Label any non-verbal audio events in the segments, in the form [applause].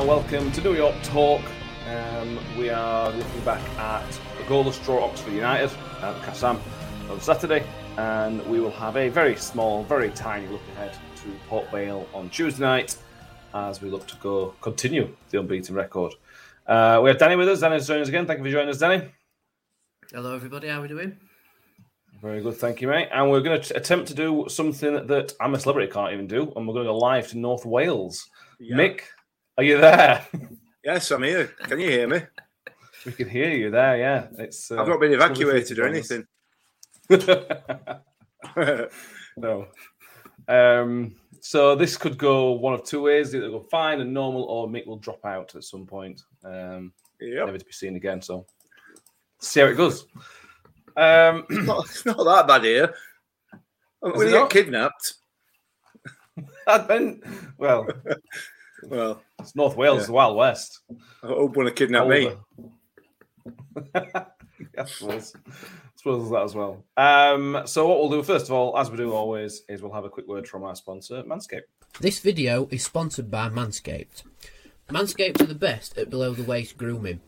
and welcome to New York Talk. Um, we are looking back at a goalless draw Oxford United at the Kassam on Saturday, and we will have a very small, very tiny look ahead to Port Vale on Tuesday night as we look to go continue the unbeaten record. Uh, we have Danny with us. Danny's joining us again. Thank you for joining us, Danny. Hello, everybody. How are we doing? Very good, thank you, mate. And we're going to attempt to do something that I'm a celebrity can't even do, and we're going to go live to North Wales. Mick, are you there? Yes, I'm here. Can you hear me? we can hear you there. Yeah, it's. Uh, I've not been evacuated or you to join us. anything. [laughs] no. Um, so this could go one of two ways: either go fine and normal, or Mick will drop out at some point, um, Yep. never to be seen again. So see how it goes. Um, It's not, it's not that bad here. I'm Is going it to not? get kidnapped. [laughs] I've been well, [laughs] Well, it's North Wales, Yeah. the Wild West. I hope want to kidnap me. [laughs] yeah, I suppose. I suppose that as well. Um, so what we'll do first of all, as we do always, is we'll have a quick word from our sponsor, Manscaped. This video is sponsored by Manscaped. Manscaped are the best at below the waist grooming.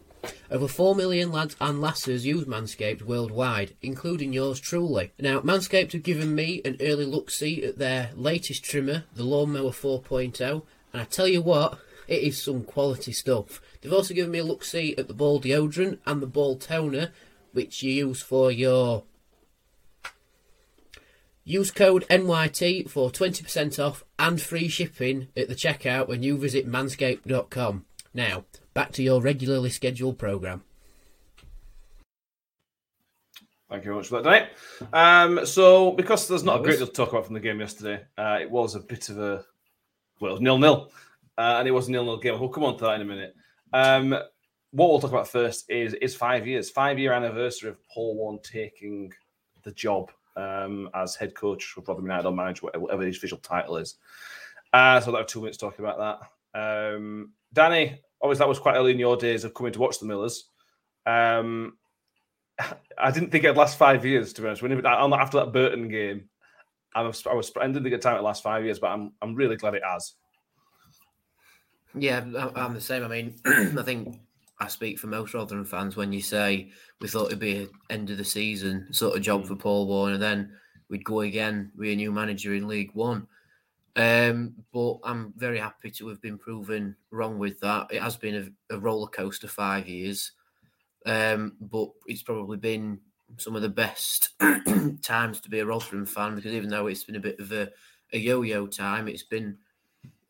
Over 4 million lads and lasses use Manscaped worldwide, including yours truly. Now, Manscaped have given me an early look see at their latest trimmer, the Lawnmower 4.0, and I tell you what, it is some quality stuff. They've also given me a look see at the ball deodorant and the ball toner, which you use for your Use code NYT for 20% off and free shipping at the checkout when you visit manscaped.com. Now, back to your regularly scheduled programme. Thank you very much for that, Danny. Um, so, because there's not a great deal to talk about from the game yesterday, uh, it was a bit of a well, nil nil, uh, and it was a nil nil game. We'll come on to that in a minute. Um, what we'll talk about first is is five years, five year anniversary of Paul Warne taking the job um, as head coach of Rotherham United or manager, whatever, his official title is. Uh, so, I'll have two minutes talking about that. Um, Danny, obviously, that was quite early in your days of coming to watch the Millers. Um, I didn't think it'd last five years, to be honest. When after that Burton game, I was, I was I didn't think it time it last five years, but I'm I'm really glad it has. Yeah, I'm the same. I mean, [clears throat] I think I speak for most Rotherham fans when you say we thought it'd be an end of the season sort of job for Paul and then we'd go again with a new manager in League One. Um, but I'm very happy to have been proven wrong with that. It has been a, a roller coaster five years, um, but it's probably been some of the best [clears throat] times to be a Rotherham fan because even though it's been a bit of a, a yo-yo time, it's been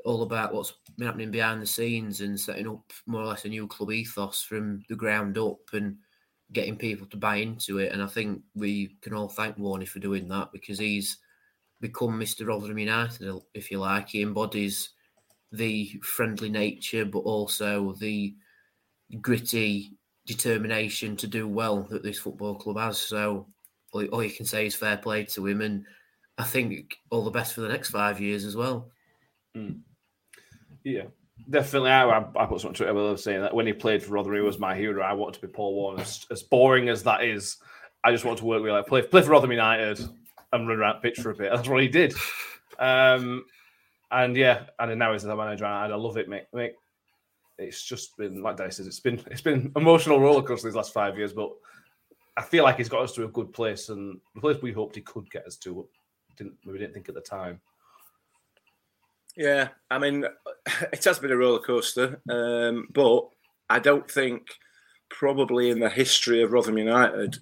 all about what's been happening behind the scenes and setting up more or less a new club ethos from the ground up and getting people to buy into it. And I think we can all thank Warney for doing that because he's become Mr. Rotherham United, if you like. He embodies the friendly nature, but also the gritty determination to do well that this football club has. So all, all you can say is fair play to him, and I think all the best for the next five years as well. Yeah, definitely. I, I, put something on Twitter where saying that when he played for Rotherham, he was my hero. I wanted to be Paul Warne. As, as boring as that is, I just want to work with like play play for Rotherham United and run around pitch for a bit. That's what he did. Um, and yeah, and now he's the manager, and I love it, mate. mate it's just been like Dice says, it's been [laughs] it's been emotional roller coaster these last five years, but I feel like he's got us to a good place and the place we hoped he could get us to. Didn't we didn't think at the time. Yeah, I mean, [laughs] it has been a roller coaster, um, but I don't think probably in the history of Rotherham United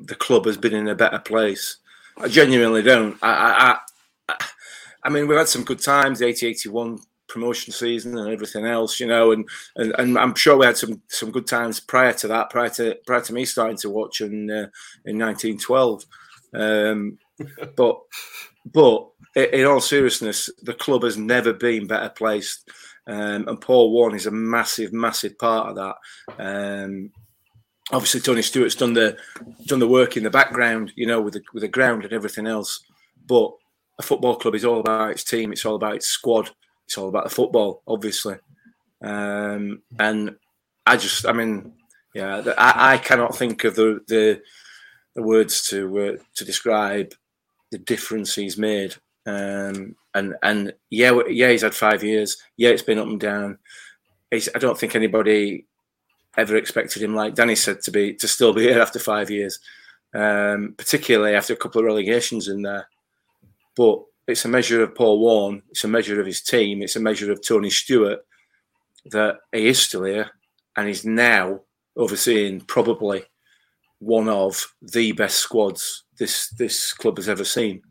the club has been in a better place. I genuinely don't. I, I, I, I mean, we've had some good times, the 80-81 promotion season and everything else, you know, and, and, and I'm sure we had some some good times prior to that, prior to prior to me starting to watch in uh, in 1912. Um, [laughs] but but in all seriousness, the club has never been better placed. Um, and Paul Warne is a massive, massive part of that. Um, obviously, Tony Stewart's done the done the work in the background, you know, with the with the ground and everything else. But a football club is all about its team. It's all about its squad. It's all about the football, obviously. Um, and I just, I mean, yeah, I, I cannot think of the the, the words to uh, to describe the difference he's made. Um, and and yeah, yeah, he's had five years. Yeah, it's been up and down. He's, I don't think anybody ever expected him, like Danny said, to be to still be here after five years, um, particularly after a couple of relegations in there. But it's a measure of Paul Warne. It's a measure of his team. It's a measure of Tony Stewart that he is still here and he's now overseeing probably one of the best squads this this club has ever seen.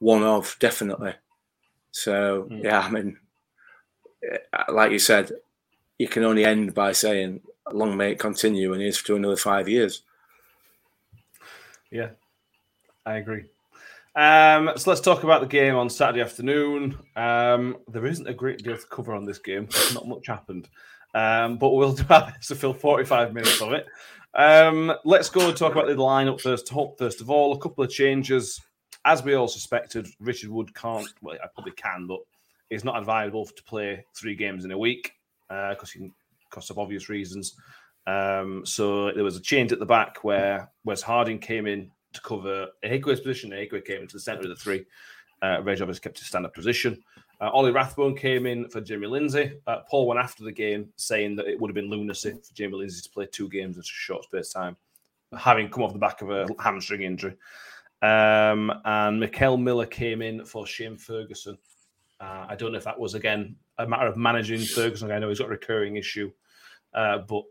One of definitely. So mm. yeah, I mean, like you said, you can only end by saying, "Long may it continue," and here's for another five years. Yeah, I agree. Um, so let's talk about the game on Saturday afternoon. Um, there isn't a great deal to cover on this game. Not much happened, um, but we'll [laughs] do our best to fill 45 minutes of it. Um, let's go and talk about the lineup first. First of all, a couple of changes. As we all suspected, Richard Wood can't. Well, I probably can, but it's not advisable to play three games in a week because uh, because of obvious reasons. Um, so there was a change at the back where Wes Harding came in to cover Ihiekwe's position. Ihiekwe came into the centre of the three. Uh, Reg obviously kept his stand-up position. Uh, Ollie Rathbone came in for Jamie Lindsay. Uh, Paul went after the game saying that it would have been lunacy for Jamie Lindsay to play two games in such a short space of time, having come off the back of a hamstring injury. Um, and Mickel Miller came in for Shane Ferguson. Uh, I don't know if that was, again, a matter of managing Ferguson. I know he's got a recurring issue, uh, but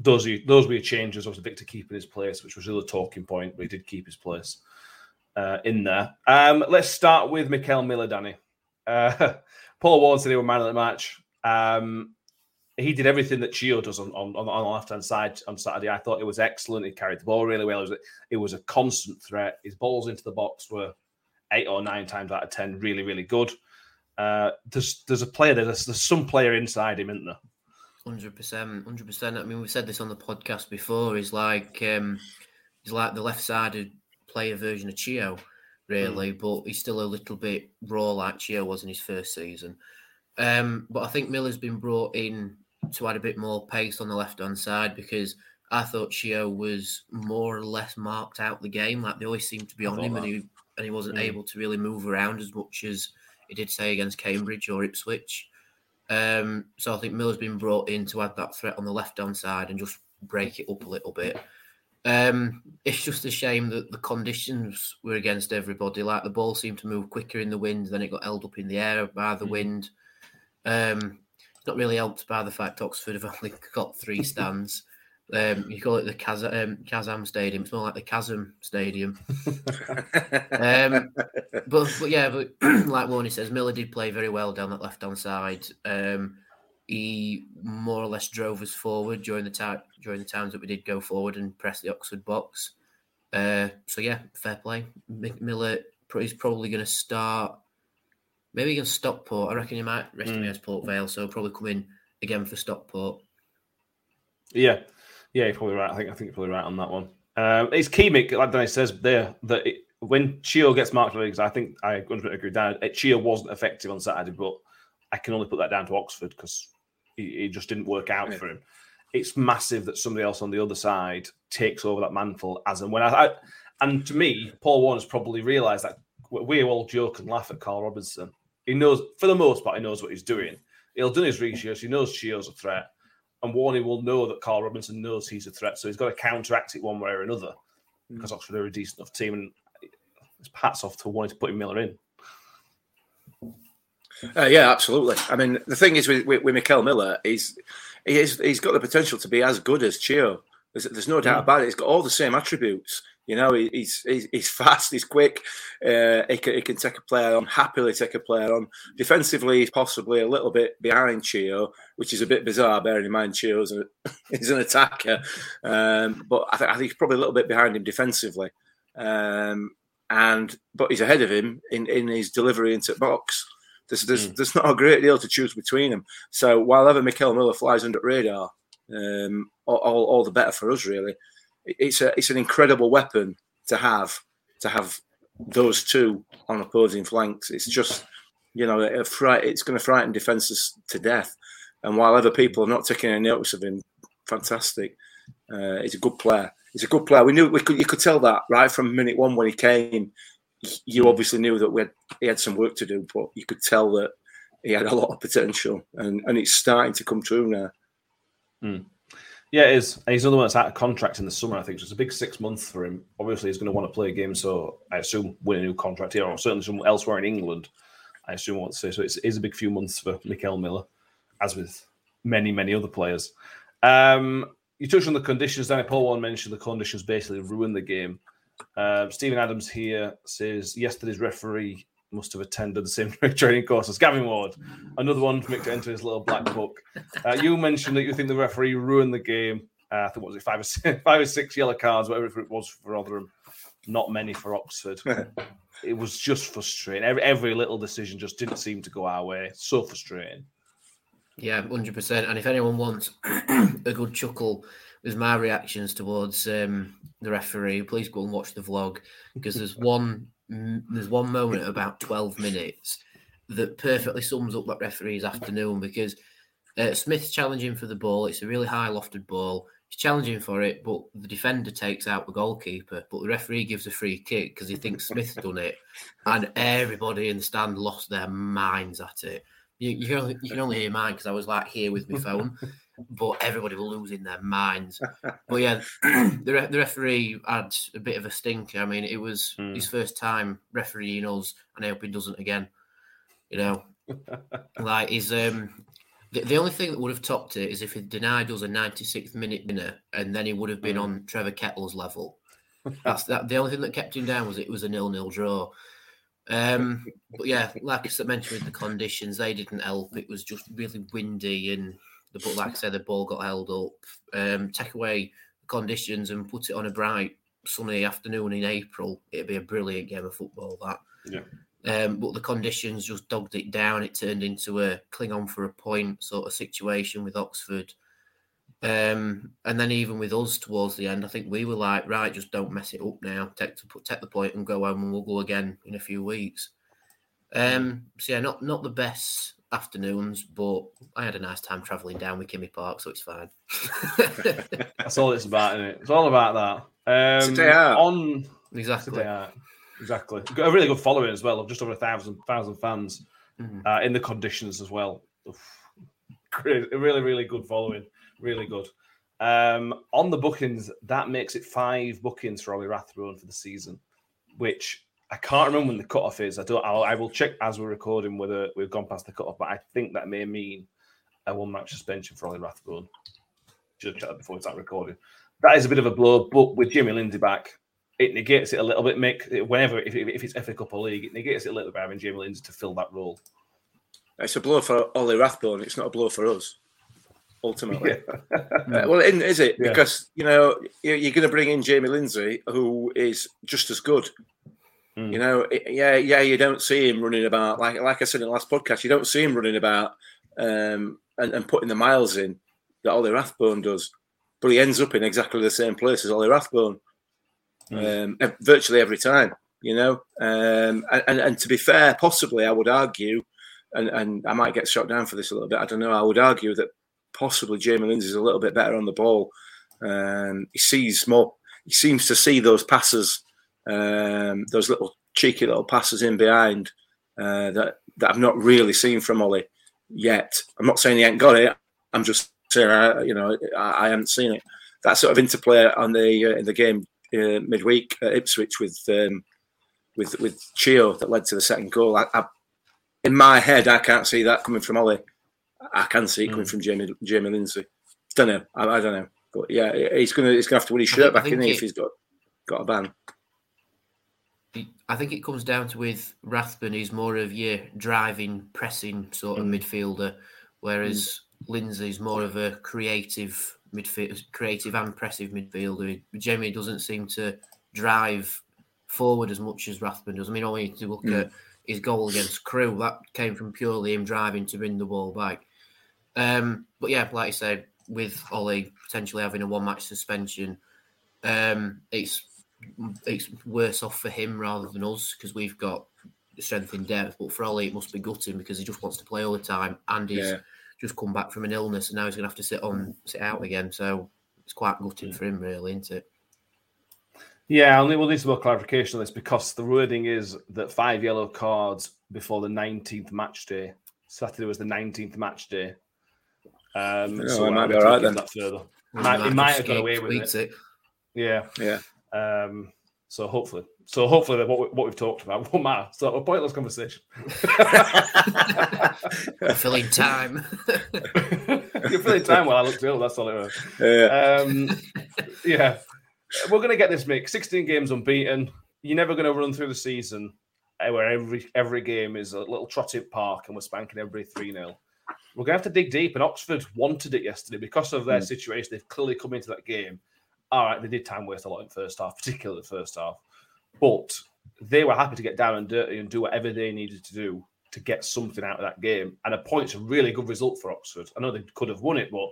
those are, those were changes. Obviously, Victor keeping his place, which was really a talking point, but he did keep his place uh, in there. Um, let's start with Mickel Miller, Danny. Uh, [laughs] Paul Warne said he was man of the match. Um, he did everything that Chio does on, on, on the left hand side on Saturday. I thought it was excellent. He carried the ball really well. It was, a, it was a constant threat. His balls into the box were eight or nine times out of ten really, really good. Uh, there's there's a player there's, there's some player inside him, isn't there? Hundred percent, hundred percent. I mean, we've said this on the podcast before. He's like um, he's like the left-sided player version of Chio, really, mm. but he's still a little bit raw like Chio was in his first season. Um, but I think Miller's been brought in to add a bit more pace on the left-hand side because I thought Chio was more or less marked out the game. Like they always seemed to be on him, that. and he and he wasn't mm. able to really move around as much as he did say against Cambridge or Ipswich. Um, so I think Miller's been brought in to add that threat on the left hand side and just break it up a little bit. Um, it's just a shame that the conditions were against everybody. Like the ball seemed to move quicker in the wind, then it got held up in the air by the mm. wind. Um, not really helped by the fact Oxford have only [laughs] got three stands. Um, you call it the Kaz- um, Kassam Stadium. It's more like the Chasm Stadium. [laughs] um, but, but yeah, but [clears throat] like Warney says, Miller did play very well down that left hand side. Um, he more or less drove us forward during the time during the times that we did go forward and press the Oxford box. Uh, so yeah, fair play. Miller is probably going to start. Maybe against Stockport. I reckon he might rest mm. against Port Vale, so probably come in again for Stockport. Yeah, yeah, you're probably right. I think I think you're probably right on that one. Um, it's key, Mick, like Danny says there, that it, when Chio gets marked for leagues, I think I 100% agree. Dan, Chio wasn't effective on Saturday, but I can only put that down to Oxford because he just didn't work out Yeah. for him. It's massive that somebody else on the other side takes over that mantle as and when I, I and to me, Paul Warne's probably realised that we all joke and laugh at Karl Robinson. He knows, for the most part, he knows what he's doing. He'll do his research. He knows Chio's a threat, and Warney will know that Karl Robinson knows he's a threat. So he's got to counteract it one way or another because Oxford are a decent enough team, and it's hats off to wanting to put Miller in. Uh, yeah, absolutely. I mean, the thing is with, with, with Mickel Miller, he's he is, he's got the potential to be as good as Chio. There's, there's no doubt about it. He's got all the same attributes. You know, he's, he's he's [laughs] fast, he's quick. Uh, he can he can take a player on, happily take a player on. Defensively, he's possibly a little bit behind Chio, which is a bit bizarre, bearing in mind Chio's a, [laughs] he's an attacker. Um, but I, think I think he's probably a little bit behind him defensively. Um, and but he's ahead of him in, in his delivery into the box. There's, there's, there's not a great deal to choose between them. So while ever Mickel Miller flies under radar, um, all, all, all the better for us, really. It- It's a it's an incredible weapon to have to have those two on opposing flanks. It's just you know a fright. It's going to frighten defenses to death. And while other people are not taking any notice of him, fantastic. Uh, he's a good player. He's a good player. We knew we could. You could tell that right from minute one when he came. You obviously knew that we had, he had some work to do, but you could tell that he had a lot of potential, and and it's starting to come true now. Yeah, it is. And he's another one that's out of contract in the summer, I think. So it's a big six months for him. Obviously, he's going to want to play a game, so I assume win a new contract here, or certainly somewhere elsewhere in England. I assume I want to say. So it's, it is a big few months for Mickel Miller, as with many, many other players. Um, you touched on the conditions. Danny Paul Warne mentioned the conditions basically ruined the game. Uh, Stephen Adams here says yesterday's referee must have attended the same [laughs] training course as Gavin Ward. Another one for Mick to enter his little black book. Uh, you mentioned that you think the referee ruined the game. Uh, I think what was it five or six, [laughs] five or six yellow cards, whatever it was for Rotherham. Not many for Oxford. [laughs] it was just frustrating. Every, every little decision just didn't seem to go our way. So frustrating. Yeah, hundred percent. And if anyone wants [clears throat] a good chuckle with my reactions towards um, the referee, please go and watch the vlog because there's one there's one moment about twelve minutes that perfectly sums up that referee's afternoon because uh, Smith's challenging for the ball. It's a really high lofted ball. He's challenging for it, but the defender takes out the goalkeeper. But the referee gives a free kick because he thinks Smith's done it, and everybody in the stand lost their minds at it. You, you, can, only, you can only hear mine because I was like here with my phone, but everybody were losing their minds. [laughs] But yeah, [clears throat] the, the referee had a bit of a stinker. I mean, it was Hmm. his first time refereeing us, and I hope he doesn't again. You know, [laughs] like he's um. The, the only thing that would have topped it is if he denied us a 96th minute winner, and then he would have been Hmm. on Trevor Kettle's level. [laughs] That's that. The only thing that kept him down was it was a nil-nil draw. Um, but yeah, like I said- mentioned with the conditions, they didn't help. It was just really windy, and the but like I said, the ball got held up. Um, take away the conditions and put it on a bright sunny afternoon in April, it'd be a brilliant game of football. That. Yeah. Um, but the conditions just dogged it down. It turned into a cling on for a point sort of situation with Oxford. Um, and then even with us towards the end, I think we were like, right, just don't mess it up now. Take to put take the point and go home, and we'll go again in a few weeks. Um, so yeah, not not the best afternoons, but I had a nice time travelling down with Kimmy Park, so it's fine. [laughs] That's all it's about, isn't it? It's all about that. Um, It's a day out. On exactly. Today, exactly. Got a really good following as well of just over a thousand thousand fans Mhm. uh, in the conditions as well. Oof. Great, really really good following, really good. Um, on the bookings, that makes it five bookings for Ollie Rathbone for the season, which I can't remember when the cutoff is. I don't. I'll, I will check as we're recording whether we've gone past the cutoff, but I think that may mean a one match suspension for Ollie Rathbone. Should have checked that before we start recording. That is a bit of a blow, but with Jimmy Lindsay back, it negates it a little bit. Mick, whenever if, if it's FA Cup or League, it negates it a little bit having Jimmy Lindsay to fill that role. It's a blow for Ollie Rathbone. It's not a blow for us, ultimately. Yeah. [laughs] Uh, well, isn't- it? Yeah. Because you know you're, you're going to bring in Jamie Lindsay, who is just as good. Mm. You know, it- yeah, yeah. You don't see him running about like like I said in the last podcast. You don't see him running about um, and, and putting the miles in that Ollie Rathbone does. but he ends up in exactly the same place as Ollie Rathbone, Mm. um, virtually every time. You know, um, and, and and to be fair, possibly I would argue, and and I might get shot down for this a little bit. I don't know. I would argue that possibly Jamie Lindsay's a little bit better on the ball. Um, he sees more. He seems to see those passes, um, those little cheeky little passes in behind uh, that that I've not really seen from Ollie yet. I'm not saying he ain't got it. I'm just saying, I, you know, I, I haven't seen it. That sort of interplay on the uh, in the game uh, midweek at Ipswich with um, with with Chio that led to the second goal. I, I, in my head, I can't see that coming from Ollie. I can see it coming from Jamie Jamie Lindsay. Don't know. I, I don't know. But yeah, he's gonna he's gonna have to win his shirt think- back in he, if he's got got a ban. I think it comes down to with Rathbone, he's more of your driving, pressing sort of midfielder, whereas Lindsay's more of a creative midfield, creative and pressive midfielder. Jamie doesn't seem to drive forward as much as Rathbone does. I mean, only to look at his goal against Crewe, that came from purely him driving to win the ball back. Um, but yeah, like I said, with Ollie potentially having a one match suspension, um, it's it's worse off for him rather than us because we've got strength in depth. But for Ollie, it must be gutting because he just wants to play all the time and he's Yeah. just come back from an illness and now he's going to have to sit on, sit out again. So it's quite gutting for him, really, isn't it? Yeah, and we'll need some more clarification on this because the wording is that five yellow cards before the 19th match day. Saturday was the 19th match day. Um, Oh, it I might be all right then. That further. Might- he might have got away with tweaked it. Yeah. Yeah. Um, so hopefully, so hopefully that what, we, what we've talked about [laughs] won't matter. So a pointless conversation. Filling time. [laughs] You're filling time while I look ill. That's all it was. Yeah. Um, yeah, we're going to get this mix. 16 games unbeaten. You're never going to run through the season uh, where every every game is a little trotted park and we're spanking every 3 0. We're going to have to dig deep. And Oxford wanted it yesterday because of their situation. They've clearly come into that game. All right, they did time waste a lot in the first half, particularly the first half. But they were happy to get down and dirty and do whatever they needed to do to get something out of that game. And a point's a really good result for Oxford. I know they could have won it, but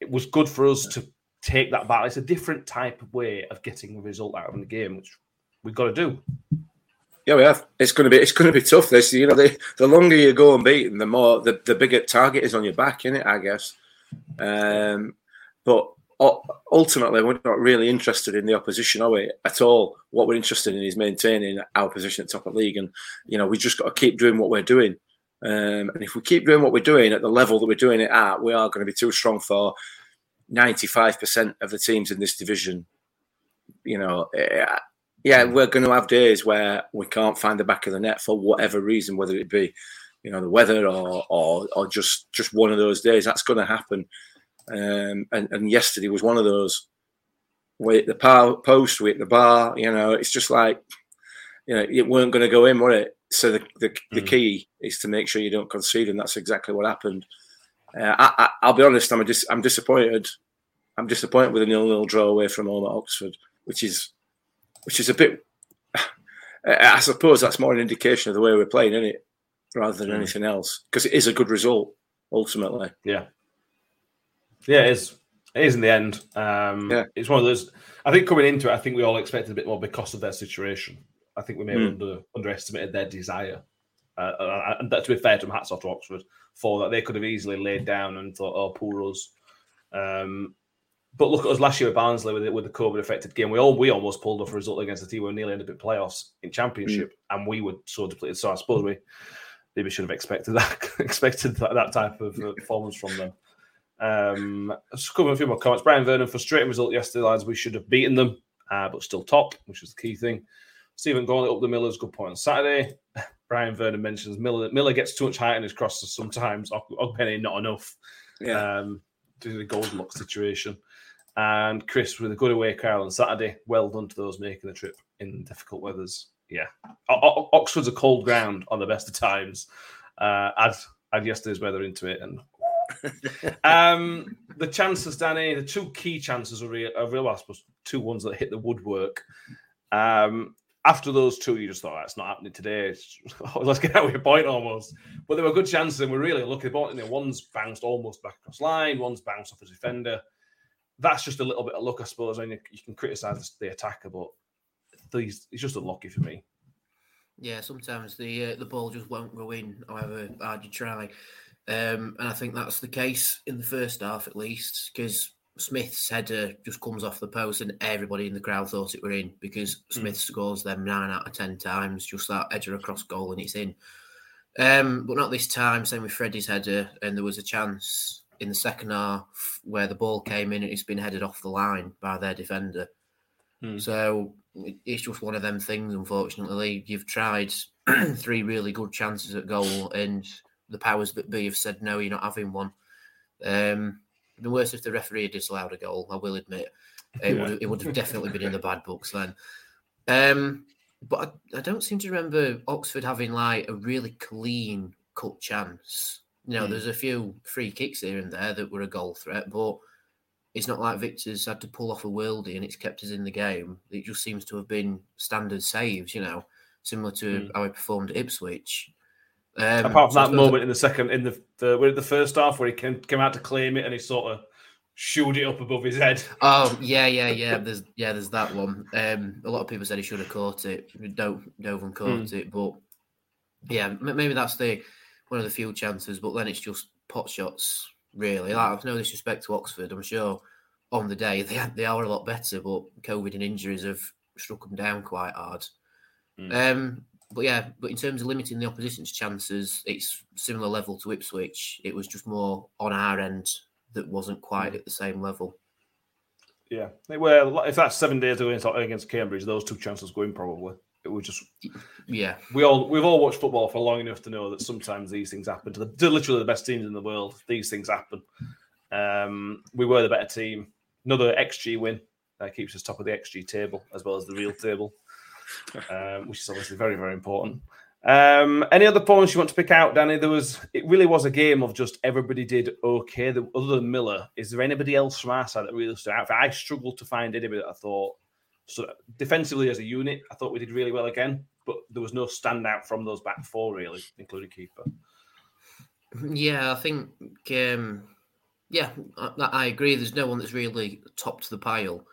it was good for us to take that battle. It's a different type of way of getting a result out of the game, which we've got to do. Yeah, we have. It's going to be it's going to be tough. This, you know, the, the longer you go unbeaten, the more the, the bigger target is on your back, isn't it? I guess. Um, but ultimately, we're not really interested in the opposition, are we? At all. What we're interested in is maintaining our position at top of league, and you know, we just got to keep doing what we're doing. Um, and if we keep doing what we're doing at the level that we're doing it at, we are going to be too strong for ninety-five percent of the teams in this division. You know, eh, yeah, we're going to have days where we can't find the back of the net for whatever reason, whether it be, you know, the weather or or, or just just one of those days. That's going to happen. Um, and, and yesterday was one of those. We at the par, post, we at the bar. You know, it's just like, you know, it weren't going to go in, were it? So the the, the Mm. key is to make sure you don't concede, and that's exactly what happened. Uh, I, I, I'll be honest, I'm dis- I'm disappointed. I'm disappointed with a nil-nil draw away from home at Oxford, which is which is a bit. [sighs] I suppose that's more an indication of the way we're playing, isn't it, rather than Mm. anything else? Because it is a good result ultimately. Yeah. Yeah, it is. It is in the end. Um, Yeah. It's one of those. I think coming into it, I think we all expected a bit more because of their situation. I think we may have Mm. under, underestimated their desire. Uh, and that, to be fair to them, hats off to Oxford for that. They could have easily laid down and thought, oh, poor us. Um, but look at us last year at Barnsley with, it, with the COVID affected game. We all we almost pulled off a result against the team who nearly ended up in playoffs in Championship, and we were so depleted. So I suppose we maybe should have expected that [laughs] expected that, that type of uh, performance from them. Um, just coming a few more comments. Brian Vernon, frustrating result yesterday, lads. We should have beaten them, uh, but still top, which is the key thing. Stephen Gorley up the Miller's good point on Saturday. [laughs] Brian Vernon mentions Miller. Miller gets too much height in his crosses sometimes. Og- Ogbene not enough. Yeah, Um, due the Goldlock situation. And Chris with a good away crowd on Saturday. Well done to those making the trip in difficult weathers. Yeah, O- Oxford's a cold ground on the best of times. Uh, add add yesterday's weather into it, and [laughs] um, the chances, Danny, the two key chances are real. Are real I suppose two ones that hit the woodwork. Um, after those two, you just thought that's not happening today. [laughs] Let's get out with a point almost. But there were good chances, and we're really lucky. But you know, one's bounced almost back across line, one's bounced off a defender. that's just a little bit of luck, I suppose. I mean, you can criticise the attacker, but it's just unlucky for me. Yeah, sometimes the uh, the ball just won't go in, however hard you try, um, and I think that's the case in the first half at least because Smith's header just comes off the post, and everybody in the crowd thought it were in because Smith mm. scores them nine out of ten times, just that header across goal, and it's in. Um, but not this time. Same with Freddie's header, and there was a chance in the second half where the ball came in and it's been headed off the line by their defender. Mm. So it's just one of them things. Unfortunately, you've tried [clears throat] three really good chances at goal, and the powers that be have said no, you're not having one. Um, the worst if the referee had disallowed a goal. I will admit, it, yeah. would, it would have definitely been in the bad books then. Um, but I, I, don't seem to remember Oxford having like a really clean cut chance. You know, mm. there's a few free kicks here and there that were a goal threat, but it's not like Victor's had to pull off a worldie and it's kept us in the game. It just seems to have been standard saves, you know, similar to mm. how he performed at Ipswich. Um, Apart from so that moment in the second, in the the, the first half where he came, came out to claim it and he sort of shooed it up above his head. [laughs] Oh yeah, yeah, yeah. There's yeah, there's that one. Um, a lot of people said he should have caught it. Don't Doven caught mm. it, but yeah, maybe that's the one of the few chances. But then it's just pot shots, really. Like, no disrespect to Oxford, I'm sure on the day they they are a lot better, but COVID and injuries have struck them down quite hard. Mm. Um, but yeah, but in terms of limiting the opposition's chances, it's similar level to Ipswich. It was just more on our end that wasn't quite mm. at the same level. Yeah, well, if that's seven days ago against Cambridge, those two chances go in probably. It was just, yeah. We all we've all watched football for long enough to know that sometimes these things happen to the to literally the best teams in the world. These things happen. Um, we were the better team. Another XG win that keeps us top of the XG table as well as the real table, [laughs] um, which is obviously very very important. Um, any other points you want to pick out, Danny? There was it really was a game of just everybody did okay. The, other than Miller, is there anybody else from our side that really stood out? I struggled to find anybody that I thought so defensively as a unit, I thought we did really well again, but there was no standout from those back four really, including keeper. Yeah, I think um, yeah, I, I, agree. There's no one that's really topped the pile,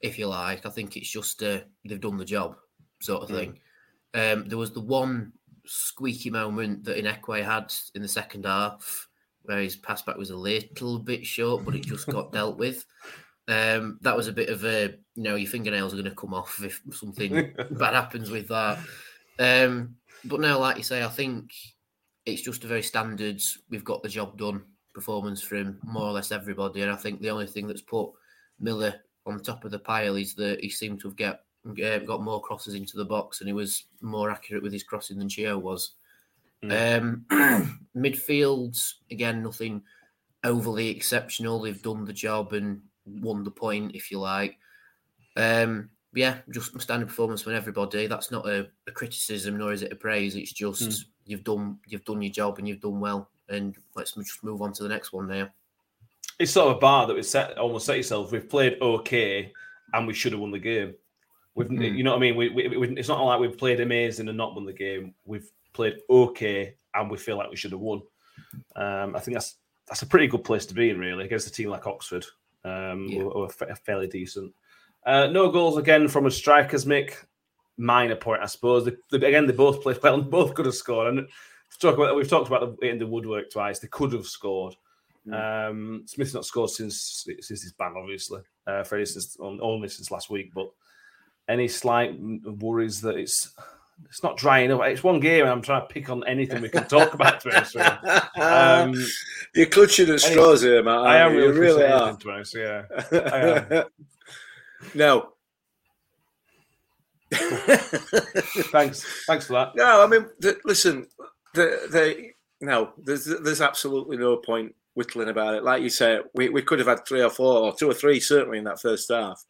if you like. I think it's just uh, they've done the job, sort of thing. Mm. Um, there was the one squeaky moment that Ihiekwe had in the second half, where his pass back was a little bit short, but it just got [laughs] dealt with. Um, that was a bit of a, you know, your fingernails are going to come off if something [laughs] bad happens with that. Um, but now, like you say, I think it's just a very standard, we've got the job done performance from more or less everybody. And I think the only thing that's put Miller on top of the pile is that he seemed to have get, uh, got more crosses into the box and he was more accurate with his crossing than Chio was. Mm. Um, [clears throat] midfield, again, nothing overly exceptional. They've done the job and won the point, if you like. Um, yeah, just standard performance from everybody. That's not a, a, criticism, nor is it a praise. It's just mm. you've done you've done your job and you've done well. And let's just move on to the next one now. It's sort of a bar that we set almost set yourself. We've played okay, and we should have won the game. We've, mm. you know what I mean. We, we, we, it's not like we've played amazing and not won the game. We've played okay, and we feel like we should have won. Um, I think that's that's a pretty good place to be in, really, against a team like Oxford um, yeah. were, were fairly decent. Uh, no goals again from a strikers, Mick. Minor point, I suppose. They, they, again, they both played well and both could have scored. And talk about we've talked about the, in the woodwork twice. They could have scored. Mm. Um, Smith's not scored since since his ban, obviously. Uh, Freddie since only since last week. But any slight worries that it's it's not drying up. It's one game, and I'm trying to pick on anything we can talk about. To um, [laughs] You're clutching at straws here, Matt. I am really, really are. To yeah. I [laughs] no. [laughs] thanks, thanks for that. No, I mean, the, listen, the, the, no, there's there's absolutely no point whittling about it. Like you say, we, we could have had three or four or two or three certainly in that first half,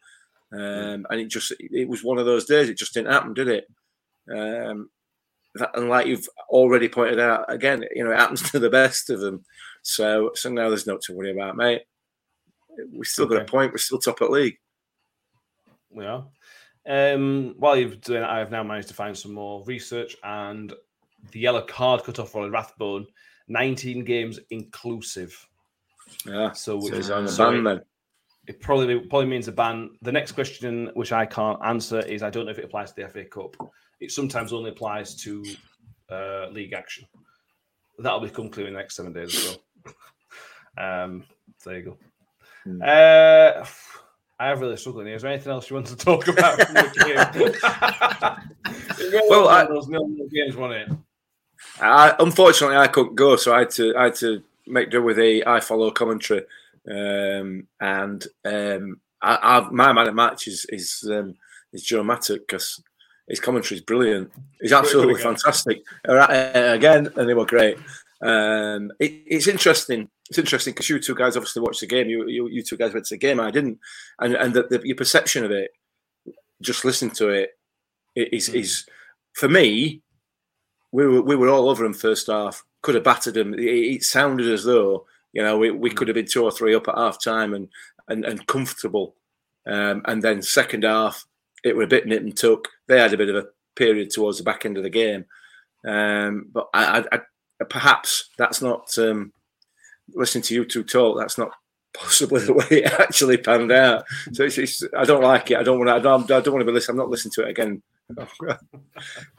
um, and it just it was one of those days. It just didn't happen, did it? Um, that, and like you've already pointed out, again, you know, it happens to the best of them. So, so now there's no to worry about, mate. We still okay. got a point. We're still top at league. We are. Um, while you've doing that, I've now managed to find some more research and the yellow card cut off for Rathbone, 19 games inclusive. Yeah. So, so he's on the ban then. It probably probably means a ban. The next question, which I can't answer, is I don't know if it applies to the FA Cup. It sometimes only applies to uh, league action. That'll become clear in the next seven days as well. um, there you go. Hmm. Uh, I have really struggling here. Is there anything else you want to talk about? from the [laughs] game? Well, I- those nil-nil games, wasn't it? I, unfortunately, I couldn't go, so I had to I had to make do with a iFollow commentary, um, and um, I, I, my man at match is is um, is Joe Mattock because his commentary is brilliant. He's absolutely fantastic Uh, again, and they were great. Um, it, it's interesting. It's interesting because you two guys obviously watched the game. You you, you two guys went to the game. I didn't, and and the, the, your perception of it, just listening to it, is is for me we were we were all over him first half. Could have battered him. It, it sounded as though you know we, we could have been two or three up at half time and and, and comfortable. Um, and then second half, it were a bit nip and tuck. They had a bit of a period towards the back end of the game. Um, but I, I, I perhaps that's not um, listening to you two talk. That's not possibly [laughs] the way it actually panned out. So it's, it's, I don't like it. I don't want to. I don't, I don't want to be listening. I'm not listening to it again. [laughs]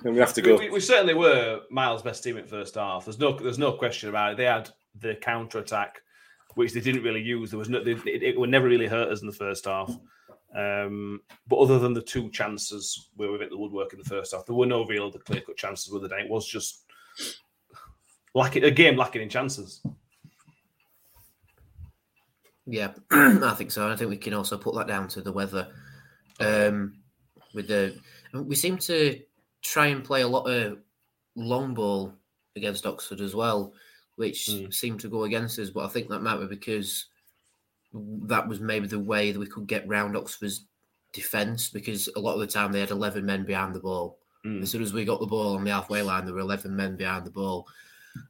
we have to go. we, we certainly were Miles' best team at first half. There's no there's no question about it. They had the counter attack, which they didn't really use. There was no, they, it, it would never really hurt us in the first half. Um, but other than the two chances where we hit the woodwork in the first half, there were no real clear cut chances with the day. It was just lacking a game lacking in chances. Yeah, [clears throat] I think so. I think we can also put that down to the weather. Um, with the we seem to try and play a lot of long ball against Oxford as well, which Mm. seemed to go against us. But I think that might be because that was maybe the way that we could get round Oxford's defence because a lot of the time they had 11 men behind the ball. Mm. As soon as we got the ball on the halfway line, there were 11 men behind the ball.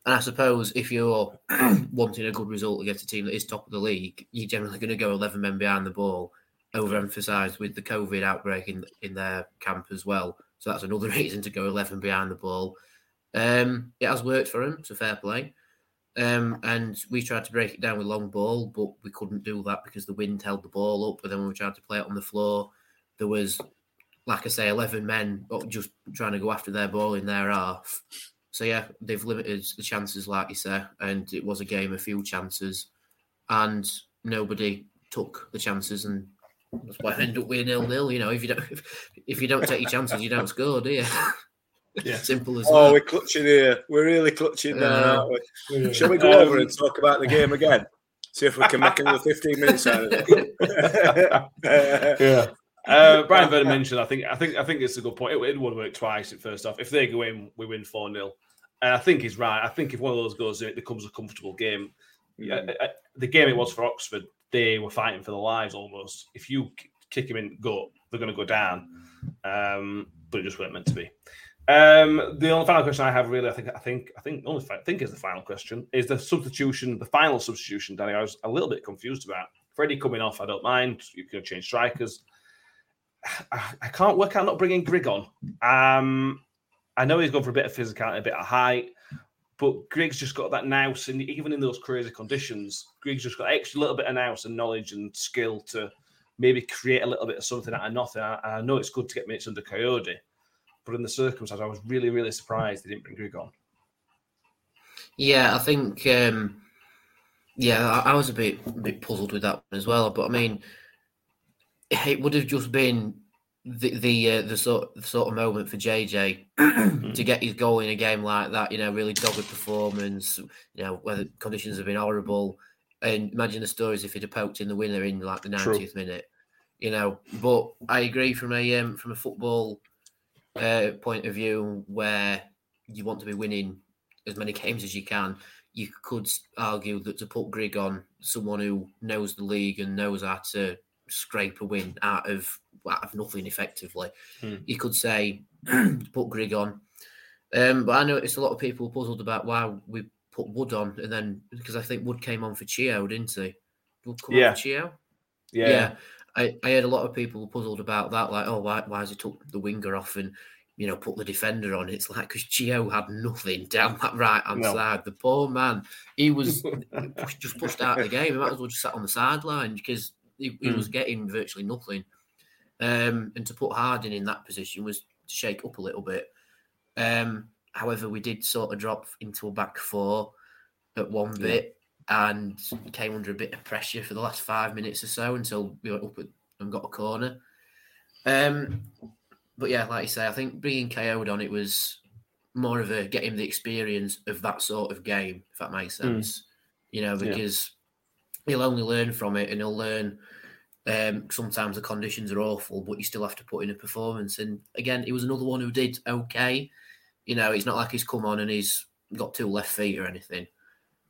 And I suppose if you're [clears throat] wanting a good result against a team that is top of the league, you're generally going to go 11 men behind the ball, overemphasised with the COVID outbreak in, in their camp as well. So that's another [laughs] reason to go 11 behind the ball. Um, it has worked for him, so fair play. Um, and we tried to break it down with long ball, but we couldn't do that because the wind held the ball up. But then when we tried to play it on the floor, there was, like I say, 11 men just trying to go after their ball in their half. So yeah, they've limited the chances, like you say, and it was a game of few chances, and nobody took the chances, and that's why I end up with nil nil. You know, if you don't if, [laughs] if you don't take your chances, you don't score, do you? [laughs] Yeah. [laughs] Simple as Oh, that. we're clutching here. We're really clutching now, Yeah. we? Shall we go Um, over and talk about the game again? See if we can make another 15 minutes out of it. [laughs] yeah. [laughs] Uh, Brian Vernon mentioned. I think. I think. I think it's a good point. It, it would work twice at first off. If they go in, we win four 0 And I think he's right. I think if one of those goes in, it becomes a comfortable game. Yeah, uh, uh, the game it was for Oxford, they were fighting for their lives almost. If you kick him in gut, they're going to go down. Um, but it just weren't meant to be. Um, the only final question I have, really, I think, I think, I think, only I think is the final question is the substitution, the final substitution. Danny, I was a little bit confused about. Freddie coming off, I don't mind. You can change strikers. I, I can't work out not bringing Grigg on. Um, I know he's gone for a bit of physicality, a bit of height, but Grigg's just got that nous, and even in those crazy conditions, Grigg's just got extra little bit of nous and knowledge and skill to maybe create a little bit of something out of nothing. I, I know it's good to get minutes under Kayode, but in the circumstances, I was really, really surprised they didn't bring Grigg on. Yeah, I think. Um, yeah, I, I was a bit a bit puzzled with that one as well. But I mean, it would have just been the the uh, the sort the sort of moment for JJ [clears throat] to get his goal in a game like that. You know, really dogged performance. You know, where the conditions have been horrible. And imagine the stories if he'd have poked in the winner in like the ninetieth minute. You know, but I agree from a um, from a football uh, point of view where you want to be winning as many games as you can. You could argue that to put Grigg on, someone who knows the league and knows how to scrape a win out of out of nothing effectively, Hmm. you could say [clears throat] put Grigg on. Um, but I noticed a lot of people puzzled about why we put Wood on, and then because I think Wood came on for Chio, didn't he? Wood come Yeah. on for Chio. Yeah. Yeah. I, I heard a lot of people puzzled about that, like, oh, why, why has he took the winger off and, you know, put the defender on? It's like, because Gio had nothing down that right hand No. side. The poor man, he was [laughs] just pushed out of the game. He might as well just sat on the sideline because he, he was getting virtually nothing. Um, and to put Harding in that position was to shake up a little bit. Um, however, we did sort of drop into a back four at one bit and came under a bit of pressure for the last five minutes or so until we went up and got a corner. Um, but yeah, like you say, I think bringing Kayode on it was more of a get him the experience of that sort of game, if that makes sense. You know, because he'll only learn from it and he'll learn um, sometimes the conditions are awful, but you still have to put in a performance. And again, he was another one who did okay. You know, it's not like he's come on and he's got two left feet or anything.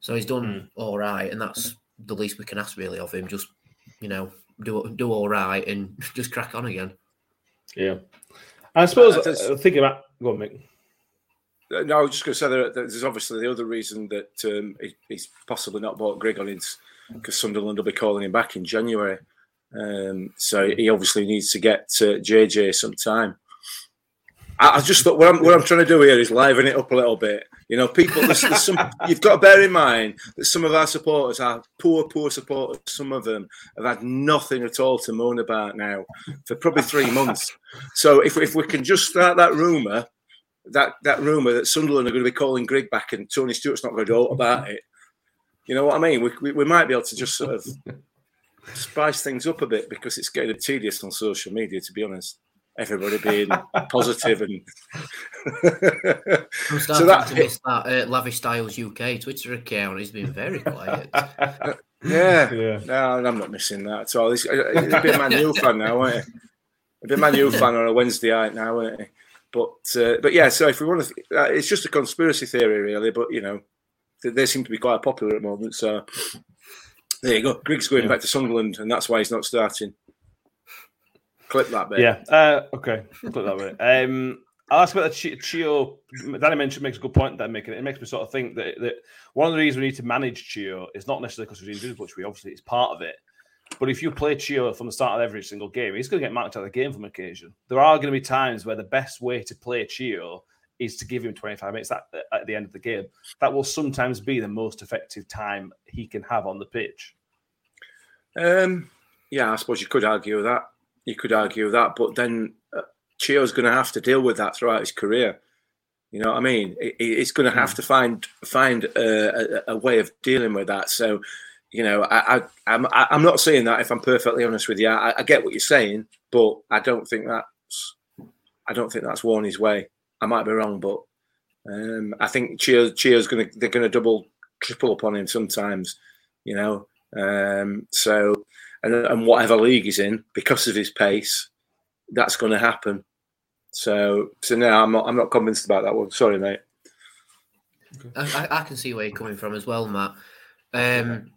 So he's done all right, and that's the least we can ask really of him. Just you know, do do all right and [laughs] just crack on again. Yeah. I suppose Uh, uh, thinking about go on, Mick. Uh, No, I was just going to say that there's obviously the other reason that um, he, he's possibly not bought Grigg on is because Sunderland will be calling him back in January. Um, so he obviously needs to get uh, JJ some time. I, I just thought what I'm what I'm trying to do here is liven it up a little bit. You know, people. There's, there's some, [laughs] you've got to bear in mind that some of our supporters are poor, poor supporters. Some of them have had nothing at all to moan about now for probably three months. [laughs] So if if we can just start that rumor that that rumor that Sunderland are going to be calling Grigg back and Tony Stewart's not going to do about it. You know what I mean? We, we, we might be able to just sort of [laughs] spice things up a bit because it's getting tedious on social media, to be honest. Everybody being [laughs] positive and I'm [laughs] starting that- to miss that uh, Lavish Styles UK Twitter account. He's been very quiet. [laughs] yeah, Yeah. no, I'm not missing that at all. He's, he's a bit of Man U fan now, isn't he? A bit of Man U fan on a Wednesday night now, isn't he? But uh, but yeah, so if we want to, th- uh, it's just a conspiracy theory, really. But you know, they, they seem to be quite popular at the moment. So there you go. Grigg's going Yeah. back to Sunderland, and that's why he's not starting. Clip that bit. Yeah. Uh, okay. I'll that way. Um, I'll ask about the Chi- Chio. Danny mentioned makes a good point that I'm making. It makes me sort of think that, that one of the reasons we need to manage Chio is not necessarily because he's injured, which we obviously is part of it. But if you play Chio from the start of every single game, he's going to get marked out of the game from occasion. There are going to be times where the best way to play Chio is to give him 25 minutes at, at the end of the game. That will sometimes be the most effective time he can have on the pitch. Um, yeah, I suppose you could argue that. You could argue that, but then uh, Chio's going to have to deal with that throughout his career. You know what I mean? He- He's going to have to find find a, a, a way of dealing with that. So, you know, I, I I'm I- I'm not saying that if I'm perfectly honest with you. I, I get what you're saying, but I don't think that's I don't think that's worn his way. I might be wrong, but um, I think Chio Chio's going to they're going to double triple up on him sometimes. You know, um, so and, and whatever league he's in, because of his pace, that's going to happen. So, so no, I'm not. I'm not convinced about that one. Sorry, mate. I, I, I can see where you're coming from as well, Matt. Um,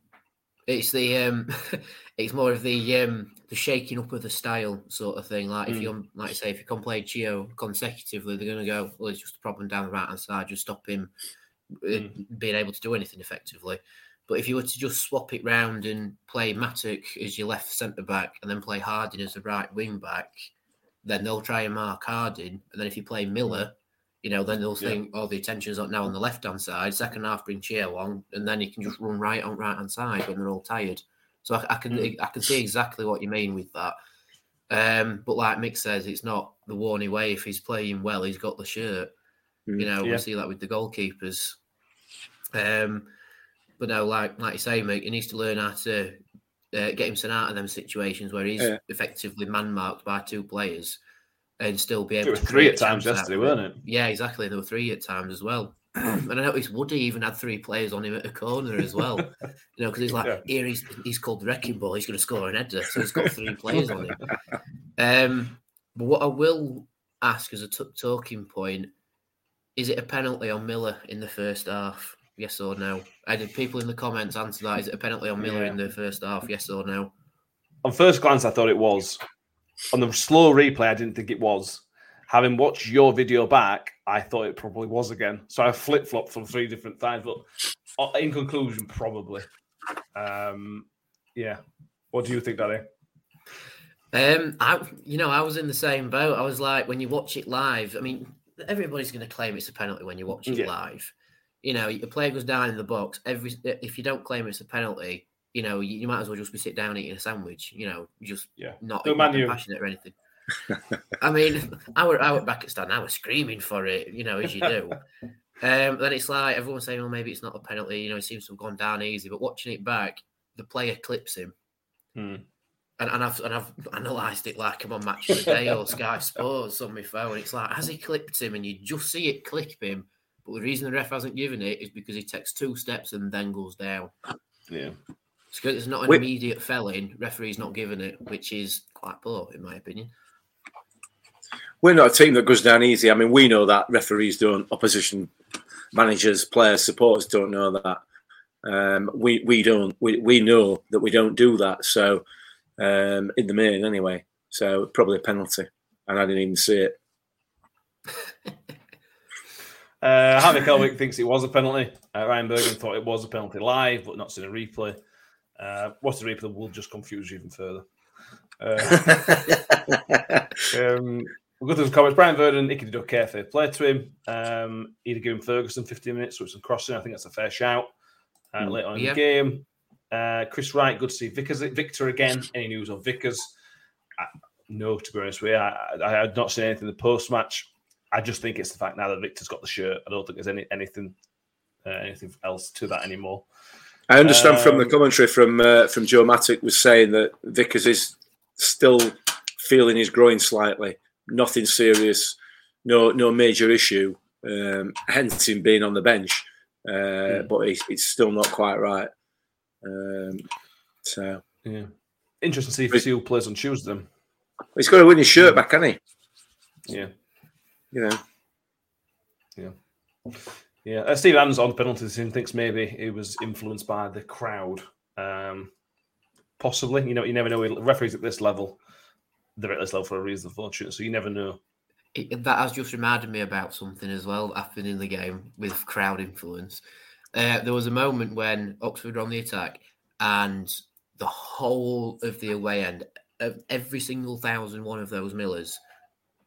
it's the um, [laughs] it's more of the um, the shaking up of the style sort of thing. Like if you like I say, if you can play Chio consecutively, they're going to go. Well, it's just a problem down the right hand side. Just stop him uh, being able to do anything effectively. But if you were to just swap it round and play Mattock as your left centre back, and then play Harding as the right wing back, then they'll try and mark Harding. And then if you play Miller, you know, then they'll Yeah. think, oh, the attention's not now on the left hand side. Second half, bring Chio on, and then he can just run right on right hand side when they're all tired. So I, I can I can see exactly what you mean with that. Um, but like Mick says, it's not the warning way. If he's playing well, he's got the shirt. You know, Yeah. we see that with the goalkeepers. Um, but no, like like you say, mate, he needs to learn how to uh, get himself out of them situations where he's Yeah. effectively man marked by two players and still be able There were to three at times chances out yesterday, weren't it. it? Yeah, exactly. There were three at times as well. [clears throat] and I noticed Woody even had three players on him at a corner as well. [laughs] You know, because he's like, Yeah. here he's he's called the wrecking ball. He's going to score an header, so he's got [laughs] three players on him. Um, but what I will ask as a t- talking point is it a penalty on Miller in the first half? Yes or no? I did people in the comments answer that. Is it a penalty on Miller Yeah. in the first half? Yes or no? On first glance, I thought it was. On the slow replay, I didn't think it was. Having watched your video back, I thought it probably was again. So I flip flopped from three different times, but uh, in conclusion, probably. Um, yeah. What do you think, Danny? Um, I you know I was in the same boat. I was like, when you watch it live, I mean, everybody's going to claim it's a penalty when you watch it Yeah. live. You know, the player goes down in the box. Every if you don't claim it's a penalty, you know, you, you might as well just be sit down eating a sandwich. You know, just Yeah. not, No, not passionate or anything. [laughs] I mean, I were, I were back at stand. I was screaming for it, you know, as you do. [laughs] Um, then it's like everyone's saying, "Oh, maybe it's not a penalty." You know, it seems to have gone down easy. But watching it back, the player clips him, Hmm. and, and I've and I've analysed it like I'm on Match of the Day or Sky [laughs] Sports on my phone. It's like has he clipped him, and you just see it clip him. But the reason the ref hasn't given it is because he takes two steps and then goes down. Yeah. It's because it's not an Wait. immediate felling. Referee's not giving it, which is quite poor in my opinion. We're not a team that goes down easy. I mean, we know that referees don't, opposition managers, players, supporters don't know that. Um, we we don't. We we know that we don't do that. So um, in the main, anyway. So probably a penalty, and I didn't even see it. [laughs] Uh, Harvey Kelwick thinks it was a penalty. Uh, Ryan Bergen thought it was a penalty live, but not seen a replay. Uh, what's the replay will just confuse you even further. Uh, [laughs] um, we'll go through the comments. Brian Verdon, he could do a care fair play to him. Um, he'd have given Ferguson 15 minutes with some crossing. I think that's a fair shout. Uh, Mm. Later on in the game, uh, Chris Wright, good to see Vickers, Victor again. Any news on Vickers? I, no, to be honest with you, I, I, I had not seen anything in the post match. I just think it's the fact now that Victor's got the shirt. I don't think there's any anything uh, anything else to that anymore. I understand from the Um, commentary from uh, from Joe Mattock was saying that Vickers is still feeling his groin slightly. Nothing serious, no no major issue. Um, hence him being on the bench, uh, Hmm. but it's, it's still not quite right. Um, so Yeah, interesting to see if who plays on Tuesday. He's got to win his shirt back, hasn't he? Yeah, You know, yeah. Uh, Steve Adams on the penalties and thinks maybe he was influenced by the crowd. Um, possibly, you know, you never know. Referees at this level, they're at this level for a reason, unfortunately. So you never know. It, that has just reminded me about something as well that happened in the game with crowd influence. Uh, there was a moment when Oxford were on the attack and the whole of the away end, of every single thousand one of those Millers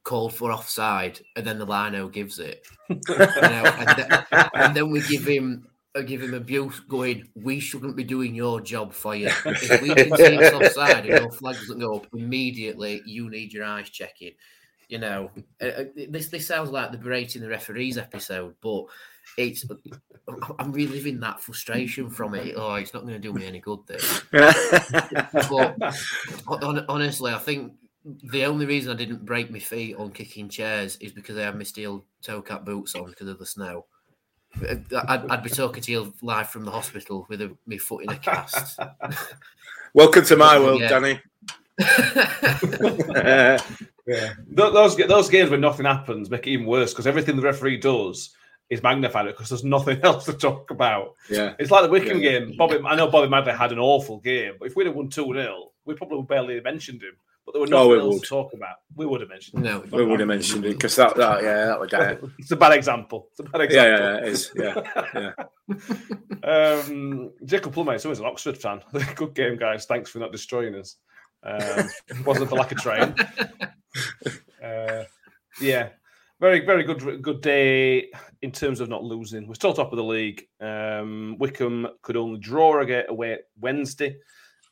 called for offside, and then the lino gives it. You know, and, th- [laughs] and then we give him give him abuse, going, "We shouldn't be doing your job for you. If we can see it's [laughs] offside and your flag doesn't go up immediately, you need your eyes checking." You know, uh, uh, this this sounds like the berating the referees episode, but it's [laughs] I'm reliving that frustration from it. Oh, it's not going to do me any good. This, but hon- honestly, I think the only reason I didn't break my feet on kicking chairs is because I had my steel toe cap boots on because of the snow. Uh, I'd, I'd be talking to you live from the hospital with a, my foot in a cast. [laughs] welcome to my world, Yeah. Danny. [laughs] Yeah, those those games where nothing happens make it even worse because everything the referee does is magnified because there's nothing [laughs] else to talk about. yeah, It's like the Wycombe Yeah. game. Bobby, I know Bobby Madley had an awful game, but if we'd have won 2 0, we probably barely mentioned him. But there were Oh, nothing we else would. to talk about. We would have mentioned him. no, we would have mentioned it because that, that, yeah, that would die. It's a bad example. It's a bad Yeah, example. yeah, it is. Yeah, yeah. [laughs] um, Jacob Plummer is always an Oxford fan. [laughs] Good game, guys. Thanks for not destroying us. Um, wasn't for lack of trying. [laughs] Uh, yeah, very, very good, good day in terms of not losing. We're still top of the league. Um, Wycombe could only draw again away at Wednesday.